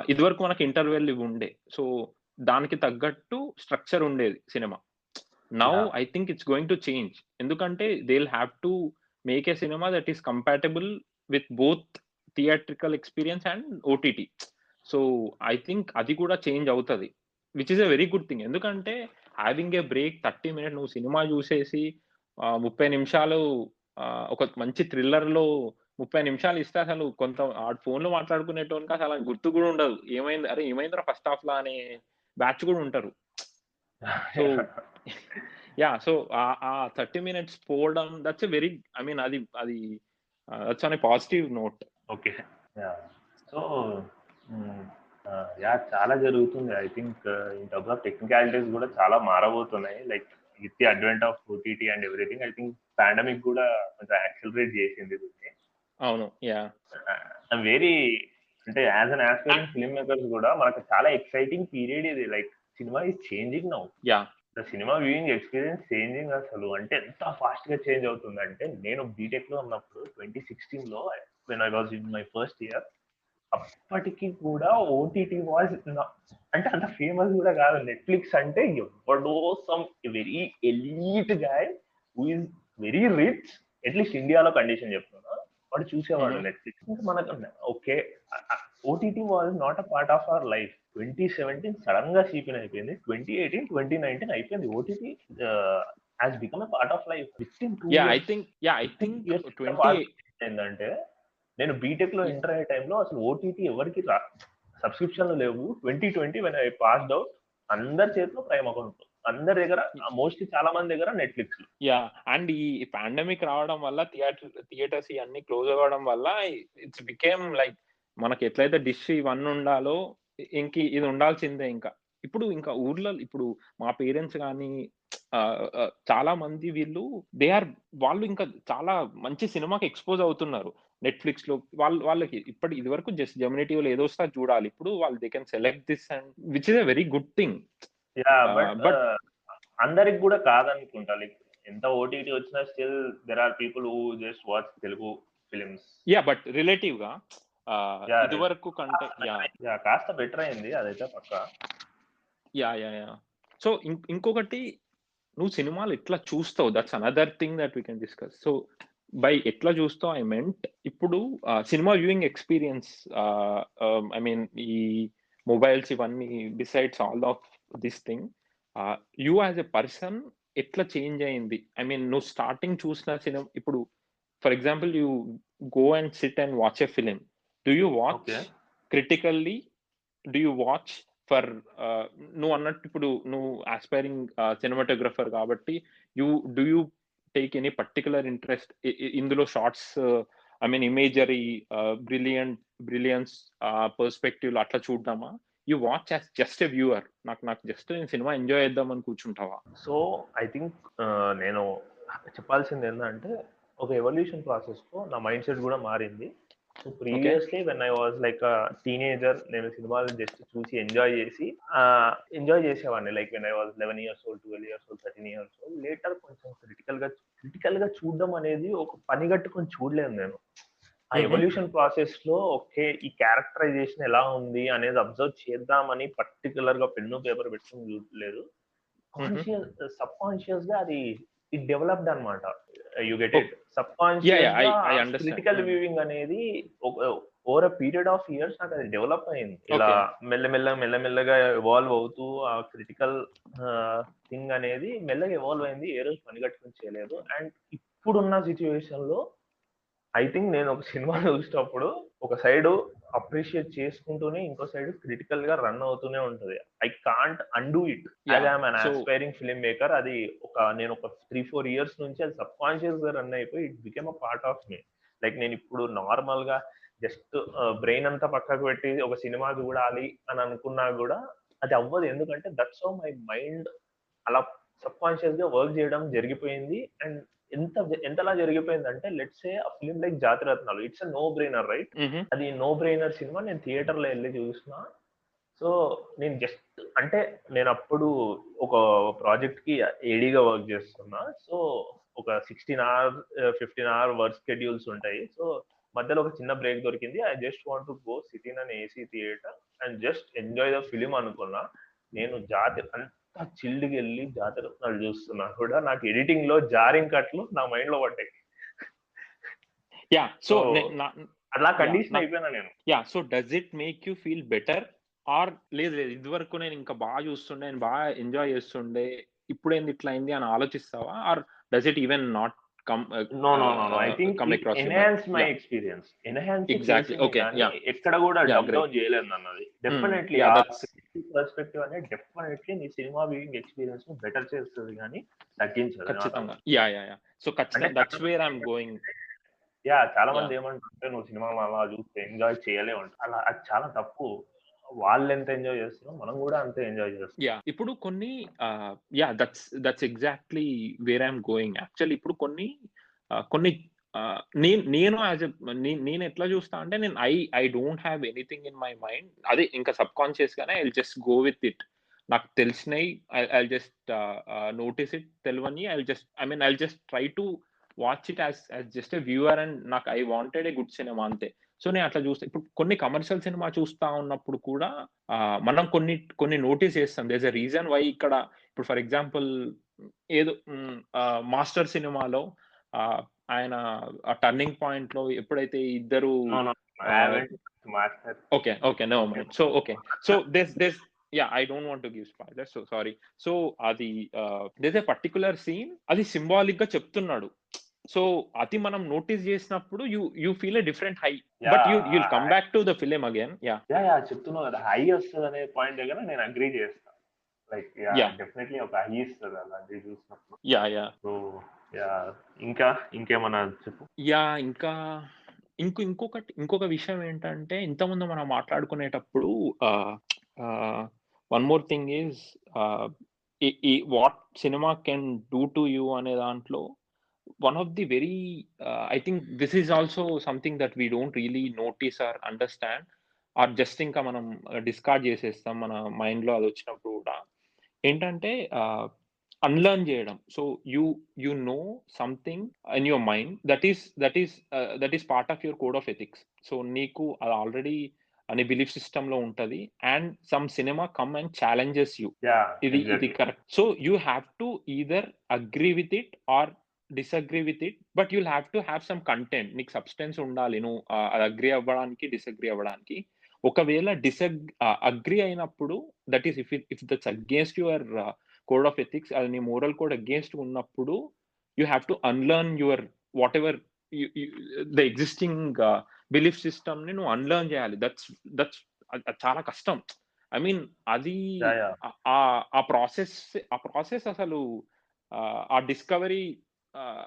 ఇదివరకు మనకి ఇంటర్వెల్ ఇవి ఉండే. సో దానికి తగ్గట్టు స్ట్రక్చర్ ఉండేది cinema. Now. I think it's going to change ఎందుకంటే they will have to make a cinema that is compatible with both theatrical experience and OTT so I think అది కూడా చేంజ్ అవుతుంది. Which is a very good thing. ఎందుకంటే having a break thirty minute నువ్వు సినిమా చూసేసి ముప్పై నిమిషాలు ఒక మంచి థ్రిల్లర్లో ముప్పై నిమిషాలు ఇస్తే అసలు కొంత ఆ ఫోన్లో మాట్లాడుకునేటోనికి అసలు గుర్తు కూడా ఉండదు. ఏమైంది? అరే ఏమైందిరా ఫస్ట్ హాఫ్ లా అనే బ్యాచ్ కూడా ఉంటారు. సో యా సో ఆ థర్టీ మినిట్స్ పోవడం దట్స్ వెరీ ఐ మీన్ అది అది దట్స్ అనే positive note. Okay. So yeah చాలా జరుగుతుంది. I think in terms of technicalities కూడా చాలా మారబోతున్నాయి. Like with the advent of OTT and everything I think pandemic కూడా కొంచెం యాక్సిలరేట్ చేసింది దీన్ని. అవును. యా. వెరీ అంటే as an aspiring film makers కూడా మనకు చాలా ఎక్సైటింగ్ పీరియడ్ ఇది. Like cinema is changing now yeah. The cinema viewing experience changing అసలు. అంటే ఎంత ఫాస్ట్గా చేంజ్ అవుతుందంటే నేను బీటెక్లో ఉన్నప్పుడు ట్వంటీ సిక్స్టీన్లో when I was in my first year అప్పటికి కూడా ఓటీటీ వాజ్ అంటే అంత ఫేమస్ కూడా కాదు. నెట్ఫ్లిక్స్ అంటే ఎవడో some very elite guy who is very rich at least ఇండియాలో కండిషన్ చెప్తున్నా. వాడు చూసేవాడు. నెట్ఫ్లిక్స్ ఇంకా మనకు okay OTT was not a part of our life twenty seventeen సడన్గా చీపిన్ అయిపోయింది. ట్వంటీ ఎయిటీన్ ట్వంటీ నైన్టీన్ అయిపోయింది. OTT has become a part of life within two I think I think ఏంటంటే నేను బీటెక్లో ఎంటర్ అయ్యే టైంలో అసలు ఓటీటీ ఎవరికి సబ్స్క్రిప్షన్లు లేవు. Twenty twenty when I passed out అందరి చేతిలో ప్రైమ్ అకౌంట్ అందరి దగ్గర మోస్ట్లీ చాలా మంది దగ్గర నెట్ఫ్లిక్స్ యా అండ్ ఈ పాండమిక్ రావడం వల్ల థియేటర్ థియేటర్స్ ఇవన్నీ క్లోజ్ అవ్వడం వల్ల ఇట్స్ బికేమ్ లైక్ మనకి ఎట్లయితే డిష్ ఇవన్నీ ఉండాలో ఇంక ఇది ఉండాల్సిందే ఇంకా. ఇప్పుడు ఇంకా ఊర్లో ఇప్పుడు మా పేరెంట్స్ కానీ చాలా మంది వీళ్ళు దే ఆర్ వాళ్ళు ఇంకా చాలా మంచి సినిమాకి ఎక్స్పోజ్ అవుతున్నారు. నెట్ఫ్లిక్స్లో వాళ్ళు వాళ్ళకి ఇప్పటి ఇది వరకు జస్ట్ జమినీ టీవీలో ఏదో వస్తా చూడాలి. ఇప్పుడు వాళ్ళు they can select this and which is a very good thing yeah Uh, but అందరికి కూడా కాదనుకుంటా. లైక్ ఎంత ఓటీటీ వచ్చినా still there are people who just watch Telugu films yeah but రిలేటివ్గా Yeah, ఇది వరకు కంటే యా కాస్త బెటర్ అయింది అదైతే పక్క. యా యా యా సో ఇంకొకటి నువ్వు సినిమాలు ఎట్లా చూస్తావు. That's another thing that we can discuss so by ఎట్లా చూస్తావు ఐ మెంట్ ఇప్పుడు cinema viewing experience I mean ఈ మొబైల్స్ ఇవన్నీ besides all of this thing you as a person ఎట్లా చేంజ్ అయింది? ఐ మీన్ నువ్వు స్టార్టింగ్ చూసిన సినిమా ఇప్పుడు for example you go and sit and watch a film. Do you watch. Critically? Do you watch for నువ్వు అన్నట్టు ఇప్పుడు నువ్వు ఆస్పైరింగ్ సినిమాటోగ్రఫర్ కాబట్టి you do you take any particular interest ఇందులో shorts I mean imagery brilliant brilliance perspective అట్లా చూడదామా you watch as just a viewer. నాకు నాకు జస్ట్ నేను సినిమా ఎంజాయ్ చేద్దామని కూర్చుంటావా? సో ఐ థింక్ నేను చెప్పాల్సింది ఏంటంటే ఒక ఎవల్యూషన్ ప్రాసెస్లో నా మైండ్ సెట్ కూడా మారింది. So previously when I was like teenager నేను సినిమాలు జస్ట్ చూసి ఎంజాయ్ చేసి ఎంజాయ్ చేసేవాడిని. Like when I was eleven years old twelve years old thirteen years old later కొంచెం క్రిటికల్గా క్రిటికల్గా చూడడం అనేది ఒక పని కట్టుకొని చూడలేను నేను. ఆ. ఎవల్యూషన్ ప్రాసెస్లో ఓకే ఈ క్యారెక్టరైజేషన్ ఎలా ఉంది అనేది అబ్జర్వ్ చేద్దామని పర్టికులర్గా పెన్ను పేపర్ పెట్టుకుని చూడలేదు. కాన్షియస్ సబ్ కాన్షియస్గా అది ఇట్ డెవలప్డ్ అనమాట యు గెట్ ఇట్ సబ్ Yeah, yeah, I- I conscious. Critical. Viewing అనేది over a period of years నాకు అది డెవలప్ అయింది. ఇలా మెల్లమెల్ల మెల్లమెల్లగా ఎవాల్వ్ అవుతూ ఆ క్రిటికల్ థింగ్ అనేది మెల్లగా ఎవాల్వ్ అయింది. ఏ రోజు పని కట్టుకుని చేయలేదు. అండ్ ఇప్పుడున్న సిచ్యువేషన్లో ఐ థింక్ నేను ఒక సినిమా చూసేటప్పుడు ఒక సైడ్ అప్రిషియేట్ చేసుకుంటూనే ఇంకో సైడ్ క్రిటికల్గా రన్ అవుతూనే ఉంటది. I can't undo it an aspiring film maker అది ఒక నేను ఒక త్రీ ఫోర్ ఇయర్స్ నుంచి అది సబ్ కాన్షియస్గా రన్ అయిపోయి it became a part of me like నేను ఇప్పుడు నార్మల్గా జస్ట్ బ్రెయిన్ అంతా పక్కకు పెట్టి ఒక సినిమా చూడాలి అని అనుకున్నా కూడా అది అవ్వదు. ఎందుకంటే దట్స్ మై మైండ్ అలా సబ్ కాన్షియస్గా వర్క్ చేయడం జరిగిపోయింది. అండ్ ఎంత ఎంతలా జరిగిపోయింది అంటే లెట్స్ ఏ ఆ film like Jathiratnalu it's a no brainer right అది నో బ్రెయినర్ సినిమా నేను థియేటర్లో వెళ్ళి చూసిన. సో నేను జస్ట్ అంటే నేను అప్పుడు ఒక ప్రాజెక్ట్కి ఏడీగా వర్క్ చేస్తున్నా. సో ఒక sixteen hour fifteen hour work schedules ఉంటాయి. సో మధ్యలో ఒక చిన్న బ్రేక్ దొరికింది. I just want to go city an AC theatre and just enjoy the film అనుకున్నా. నేను జాతి అంత చిల్డ్కి వెళ్ళి జాతరత్నాలు చూస్తున్నా కూడా నాకు ఎడిటింగ్లో జారింగ్ కట్లు నా మైండ్లో పడ్డాయి. యా సో అట్లా కండిషన్ అయిపోయినా నేను. Yeah so does it make you feel better or లేదు లేదు ఇదివరకు నేను ఇంకా బాగా చూస్తుండే నేను బాగా ఎంజాయ్ చేస్తుండే ఇప్పుడేంది ఇట్లా అయింది అని ఆలోచిస్తావా? Or does it even not come no no no I think come across enhance my experience enhance Exactly. Okay. Yeah. ఎక్కడ కూడా Yeah, డబ్. డౌన్ చేయలేదు అన్నది డెఫినెట్లీ Yeah, ఆ పర్స్పెక్టివ్ అనేది డెఫినెట్లీ నీ సినిమా వ్యూయింగ్ ఎక్స్పీరియన్స్ను బెటర్ చేస్తుంది కానీ తగ్గించదు. ఖచ్చితంగా. యా యా యా సో ఖచ్చితంగా that's where I'm going yeah చాలా మంది ఏమంటుంటే నువ్వు సినిమా అలా చూస్తే ఎంజాయ్ చేయలేవు అంట. అలా అది చాలా తప్పు. వాళ్ళు ఎంత ఎంజాయ్ చేస్తున్నారో మనం కూడా అంతే ఎంజాయ్ చేస్తాం యా ఇప్పుడు కొన్ని yeah that's that's exactly where I'm going actually ఇప్పుడు కొన్ని కొన్ని నేను నేను యాజ్ నేను ఎట్లా చూస్తా అంటే నేను I I don't have anything in my mind అదే ఇంకా సబ్ కాన్షియస్ గానే I just go with it నాకు తెలిసినవి ఐ జస్ట్ నోటీస్ ఇట్ తెలియని I just I mean I just try to watch it as as just a viewer and నాకు I wanted a good cinema అంతే. సో నేను అట్లా చూస్తా. ఇప్పుడు కొన్ని కమర్షియల్ సినిమా చూస్తా ఉన్నప్పుడు కూడా మనం కొన్ని కొన్ని నోటీస్ చేస్తాం. దేస్ ఎ రీజన్ వై ఇక్కడ ఇప్పుడు ఫర్ ఎగ్జాంపుల్ ఏదో మాస్టర్ సినిమాలో ఆయన ఆ టర్నింగ్ పాయింట్లో ఎప్పుడైతే ఇద్దరు okay okay no mind so okay so this this yeah I don't want give spoiler so sorry so అది దిస్ ఏ పర్టికులర్ సీన్ అది సింబాలిక్గా చెప్తున్నాడు. సో అది మనం నోటీస్ చేసినప్పుడు you you feel a different high. But you you'll come back to the film again. Yeah. Yeah yeah చెప్తున్నావు కదా హై వస్తుంది అనే పాయింట్ దగ్గర నేను అగ్రీ చేస్తాను లైక్ యా Yeah. డెఫినెట్లీ ఒక హై ఇస్తుంది అలాంటివి చూసినప్పుడు. Yeah yeah. సో యా ఇంకా ఇంకేమన్నా చెప్పు? యా ఇంకా ఇంకో ఇంకొకటి ఇంకొక విషయం ఏంటంటే ఇంతకుముందు మనం మాట్లాడుకునేటప్పుడు one more thing is what cinema can do to you అనే దాంట్లో one of the very I think this is also something that we don't really notice or understand or just ఇంకా మనం డిస్కార్డ్ చేసేస్తాం మన మైండ్లో అది వచ్చినప్పుడు కూడా. ఏంటంటే అన్లర్న్ చేయడం. So you you know something in your mind that is that is that is part of your code of ethics so నీకు అది ఆల్రెడీ అనే బిలీఫ్ సిస్టమ్లో ఉంటది. And some cinema come and challenges you yeah ఇది ఇది correct so you have to either agree with it or disagree with it but you'll have to have some content నీకు సబ్స్టెన్స్ ఉండాలి నువ్వు. అది అగ్రీ అవ్వడానికి డిసగ్రీ అవ్వడానికి. ఒకవేళ డిసగ్ అగ్రీ అయినప్పుడు that is if if that's against your code of ethics అది నీ మోరల్ కోడ్ అగేన్స్ట్ ఉన్నప్పుడు you have to unlearn your whatever the existing belief సిస్టమ్ని నువ్వు అన్లర్న్ చేయాలి. దట్స్ దట్స్ చాలా కష్టం. ఐ మీన్ అది ఆ- ప్రాసెస్ ఆ ప్రాసెస్ అసలు ఆ discovery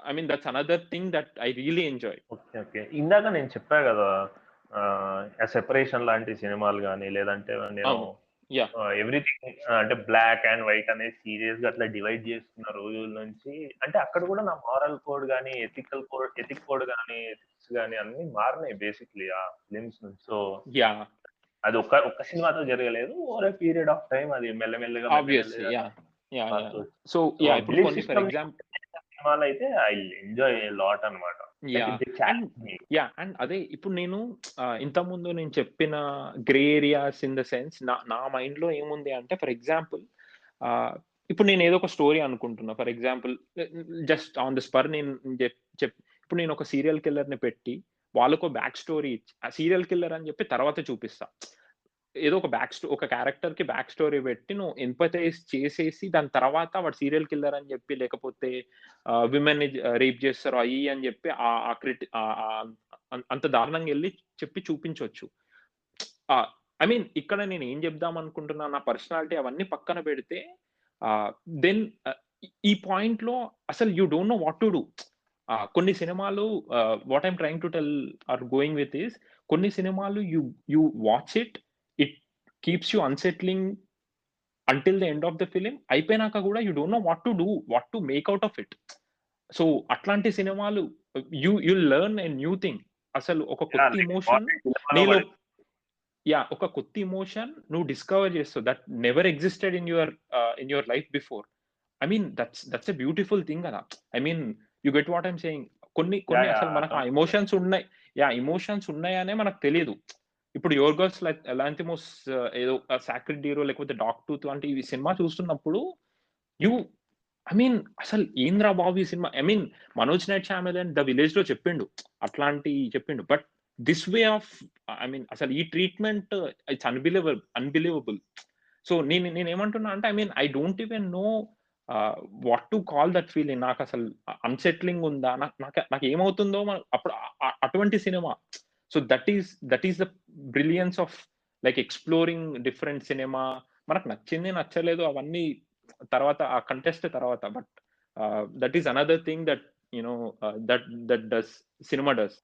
I mean that's another thing that I really enjoy okay okay ఇందాక నేను చెప్పా కదా సెపరేషన్ లాంటి సినిమాలు కానీ లేదంటే నేను అవును. Yeah. ఎవ్రీథింగ్ అంటే బ్లాక్ అండ్ వైట్ అనేది సీరియస్గా అట్లా డివైడ్ చేసుకున్న రోజుల నుంచి అంటే అక్కడ కూడా నా మారల్ కోడ్ కానీ ఎథికల్ కోడ్ ఎథిక్ కోడ్ కానీ ఎథిక్స్ కానీ అన్ని మారినాయి బేసిక్లీ ఆ ఫిలిమ్స్ నుంచి. సో యా అది ఒక్క ఒక్క సినిమాతో జరగలేదు. ఓవర్ పీరియడ్ ఆఫ్ టైం అది మెల్లమెల్లగా సో యా ఇప్పుడు ఫర్ ఎగ్జాంపుల్ సినిమాలు అయితే ఐ ఎంజాయ్ లాట్ అనమాట యా. యా అండ్ అదే ఇప్పుడు నేను ఇంత ముందు నేను చెప్పిన grey areas in the sense నా నా మైండ్లో ఏముంది అంటే ఫర్ ఎగ్జాంపుల్ ఇప్పుడు నేను ఏదో ఒక స్టోరీ అనుకుంటున్నా. For example just on the spur నేను చెప్ ఇప్పుడు నేను ఒక సీరియల్ కిల్లర్ని పెట్టి వాళ్ళకు బ్యాక్ స్టోరీ ఆ సీరియల్ కిల్లర్ అని చెప్పి తర్వాత చూపిస్తా. ఏదో ఒక బ్యాక్ స్టో ఒక క్యారెక్టర్కి బ్యాక్ స్టోరీ పెట్టి నువ్వు ఎంపతైజ్ చేసేసి దాని తర్వాత వాడు సీరియల్ కిల్లర్ అని చెప్పి లేకపోతే విమెన్ రేప్ చేస్తారు అయ్యి అని చెప్పి ఆ క్రిటి ఆ- అంత దారుణంగా వెళ్ళి చెప్పి చూపించవచ్చు ఐ మీన్ ఇక్కడ నేను ఏం చెప్దాం అనుకుంటున్నా నా పర్సనాలిటీ అవన్నీ పక్కన పెడితే దెన్ ఈ పాయింట్లో అసలు you don't know what to do కొన్ని సినిమాలు what I'm trying to tell or going with is కొన్ని సినిమాలు you you watch it keeps you unsettling until the end of the film అయిపోయినాక కూడా you don't know what to do what to make out of it so అట్లాంటి సినిమాలు you you learn a new thing అసలు ఒక కొత్త ఇమోషన్ నీలో యా ఒక కొత్త ఇమోషన్ నువ్వు డిస్కవర్ చేస్తావు. That never existed in your in your life before I mean that's that's a beautiful thing కదా. I mean you get what I'm saying కొన్ని కొన్ని. అసలు మనకు ఆ ఎమోషన్స్ ఉన్నాయి. యా ఎమోషన్స్ ఉన్నాయనే మనకు తెలియదు ఇప్పుడు యోర్ గర్ల్స్ లైక్ ఎలాంటిమోస్ ఏదో సాక్రెడ్ హీరో లేకపోతే డాక్ టూత్ లాంటి ఈ సినిమా చూస్తున్నప్పుడు యూ ఐ మీన్ అసలు ఏంద్రా బాబు ఈ cinema? I mean Manoj Night Shyamalan and the విలేజ్లో చెప్పిండు అట్లాంటి చెప్పిండు but this way of I mean అసలు ఈ treatment it's unbelievable unbelievable. So నేను నేను ఏమంటున్నా అంటే I mean I don't even know what to call that feeling. నాకు అసలు అన్సెట్లింగ్ ఉందా? నాకు నాకు నాకు ఏమవుతుందో అప్పుడు అటువంటి cinema. So that is that is the brilliance of like exploring different cinema మనకు నచ్చింది నచ్చలేదు అవన్నీ తర్వాత ఆ కంటెస్ట్ తర్వాత but that is another thing that you know that that does cinema does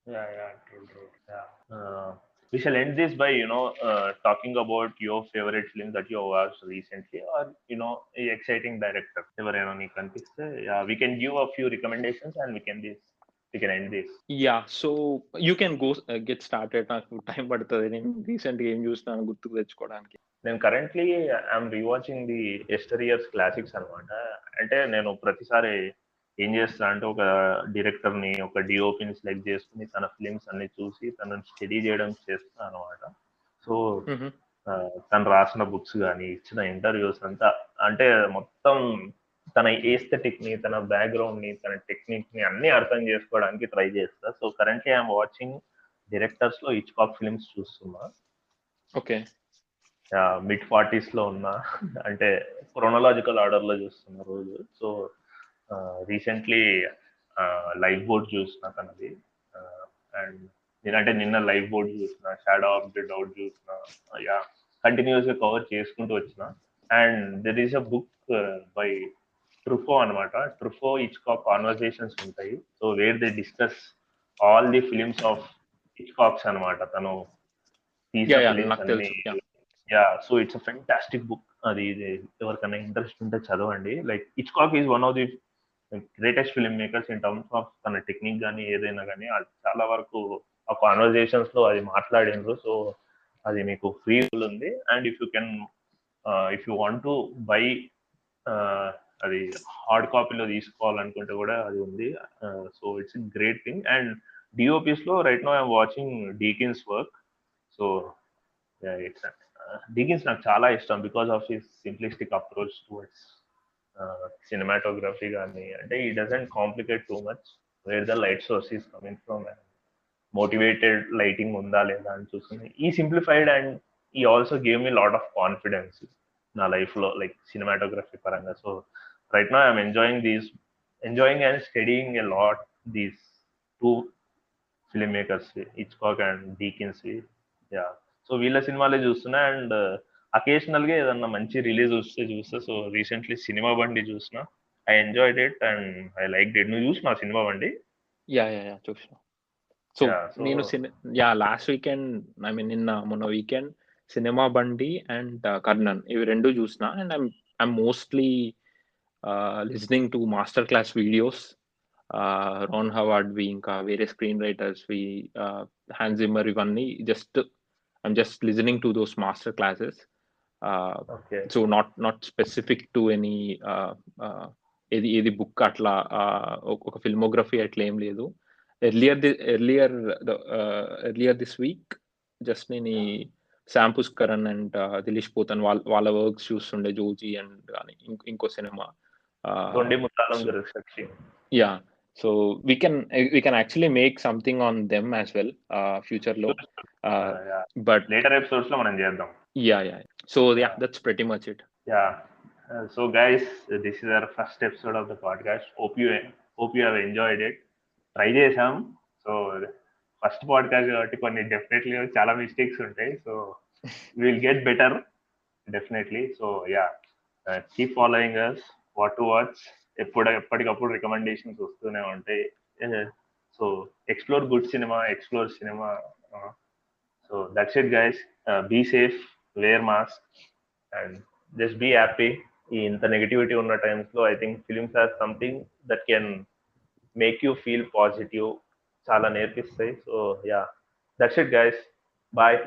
we shall end this by, you know, uh, talking about your favorite film that you watched recently or, you know, a exciting director. yeah, we can give a few recommendations and we can this we can end this. Yeah so you can go get started నాకు టైం పడుతుంది. నేను రీసెంట్గా ఏం చూసినాను గుర్తుకు తెచ్చుకోవడానికి. నేను currently I'm rewatching the yesteryears classics అనమాట అంటే నేను ప్రతిసారి ఏం చేస్తా అంటే ఒక డైరెక్టర్ని ఒక డిఓపిని సెలెక్ట్ చేసుకుని తన ఫిలిమ్స్ అన్ని చూసి తనని స్టడీ చేయడం చేస్తాను అనమాట సో తను రాసిన బుక్స్ కానీ ఇచ్చిన ఇంటర్వ్యూస్ అంతా అంటే మొత్తం తన ఏస్థెటిక్ని తన బ్యాక్గ్రౌండ్ని తన టెక్నిక్ని అన్ని అర్థం చేసుకోవడానికి ట్రై చేస్తా. సో కరెంట్లీ ఐఎమ్ వాచింగ్ డైరెక్టర్స్లో ఇచ్ కాక్ ఫిల్మ్స్ చూస్తున్నా. ఓకే. మిడ్ ఫార్టీస్లో ఉన్నా. అంటే క్రొనలాజికల్ ఆర్డర్లో చూస్తున్న రోజు. సో రీసెంట్లీ లైవ్ బోర్డ్ చూసిన తనది. అండ్ నేనంటే నిన్న లైవ్ బోర్డ్ చూసిన షాడో ఆఫ్ ది డౌట్ చూసిన యా కంటిన్యూస్గా కవర్ చేసుకుంటూ వచ్చిన. And there is a book by Truffaut అనమాట ట్రుఫో ఇచ్ కాక్ కాన్వర్సేషన్స్ ఉంటాయి so where they discuss all the films of Hitchcock's అనమాట తను. Yeah so it's a fantastic book అది ఎవరికైనా ఇంట్రెస్ట్ ఉంటే చదవండి. Like Hitchcock is one of the greatest film makers in terms of తన టెక్నిక్ కానీ ఏదైనా కానీ అది చాలా వరకు ఆ కాన్వర్జేషన్స్లో అది మాట్లాడినరు సో అది మీకు ఫ్రీ ఉంది. And if you can if you want to buy అది హార్డ్ కాపీలో తీసుకోవాలనుకుంటే కూడా అది ఉంది. So it's great thing and డిఓపిస్లో right now I'm watching Deakins work so it's Deakins నాకు చాలా ఇష్టం because of his simplistic approach towards cinematography కానీ అంటే ఈ doesn't complicate too much where the light source is coming from motivated lighting ఉందా లేదా అని చూసుకుని ఈ సింప్లిఫైడ్ అండ్ ఈ also gave me lot of confidence నా లైఫ్లో లైక్ సినిమాటోగ్రఫీ పరంగా. So right now I'm enjoying these enjoying and studying a lot these two film makers Hitchcock and Deakins yeah so వీళ్ళ సినిమాలే చూస్తున్నా అండ్ అకేషనల్గా ఏదన్నా మంచి రిలీజ్ వస్తే చూస్తా. సో రీసెంట్లీ సినిమా బండి చూసిన. I enjoyed it and I like it నువ్వు చూసిన Cinema Bandi yeah yeah yeah చూసిన. సో Yeah, so- నేను yeah last weekend I mean నిన్న మొన్న weekend Cinema Bandi and Karnan ఇవి రెండు చూసిన. And I'm I'm mostly listening to master class videos Ron Howard వి ఇంకా వేరే స్క్రీన్ రైటర్స్ వి హ్యాన్జిమర్ ఇవన్నీ just I'm just listening to those master classes so not not specific to any ఏది ఏది బుక్ అట్లా ఒక- ఫిల్మోగ్రఫీ అట్లా ఏం లేదు. Earlier the earlier earlier this week just నేను పుష్కరన్ అండ్ దిలీష్ పోతన్ వాళ్ళ వాళ్ళ వర్క్స్ చూస్తుండే జోజీ అండ్ కానీ ఇంకో- ఇంకో cinema Thondi Muthalam Sakshi yeah so we can we can actually make something on them as well future లో బట్ లేటర్ ఎపిసోడ్స్ లో మనం చేద్దాం yeah yeah so yeah that's pretty much it yeah so guys this is our first episode of the podcast hope you hope you have enjoyed it try చేసాం సో ఫస్ట్ పాడ్కాస్ట్ కాబట్టి కొన్ని డెఫినెట్లీ చాలా మిస్టేక్స్ ఉంటాయి so will get better definitely so yeah keep following us What to watch ఎప్పుడు ఎప్పటికప్పుడు రికమెండేషన్స్ వస్తూనే ఉంటాయి. So explore good cinema explore cinema so that's it guys. Be safe wear mask and just be happy. ఈ ఇంత నెగిటివిటీ ఉన్న టైమ్స్లో I think films are something that can make you feel positive. చాలా నేర్పిస్తాయి. So yeah. That's it guys. Bye.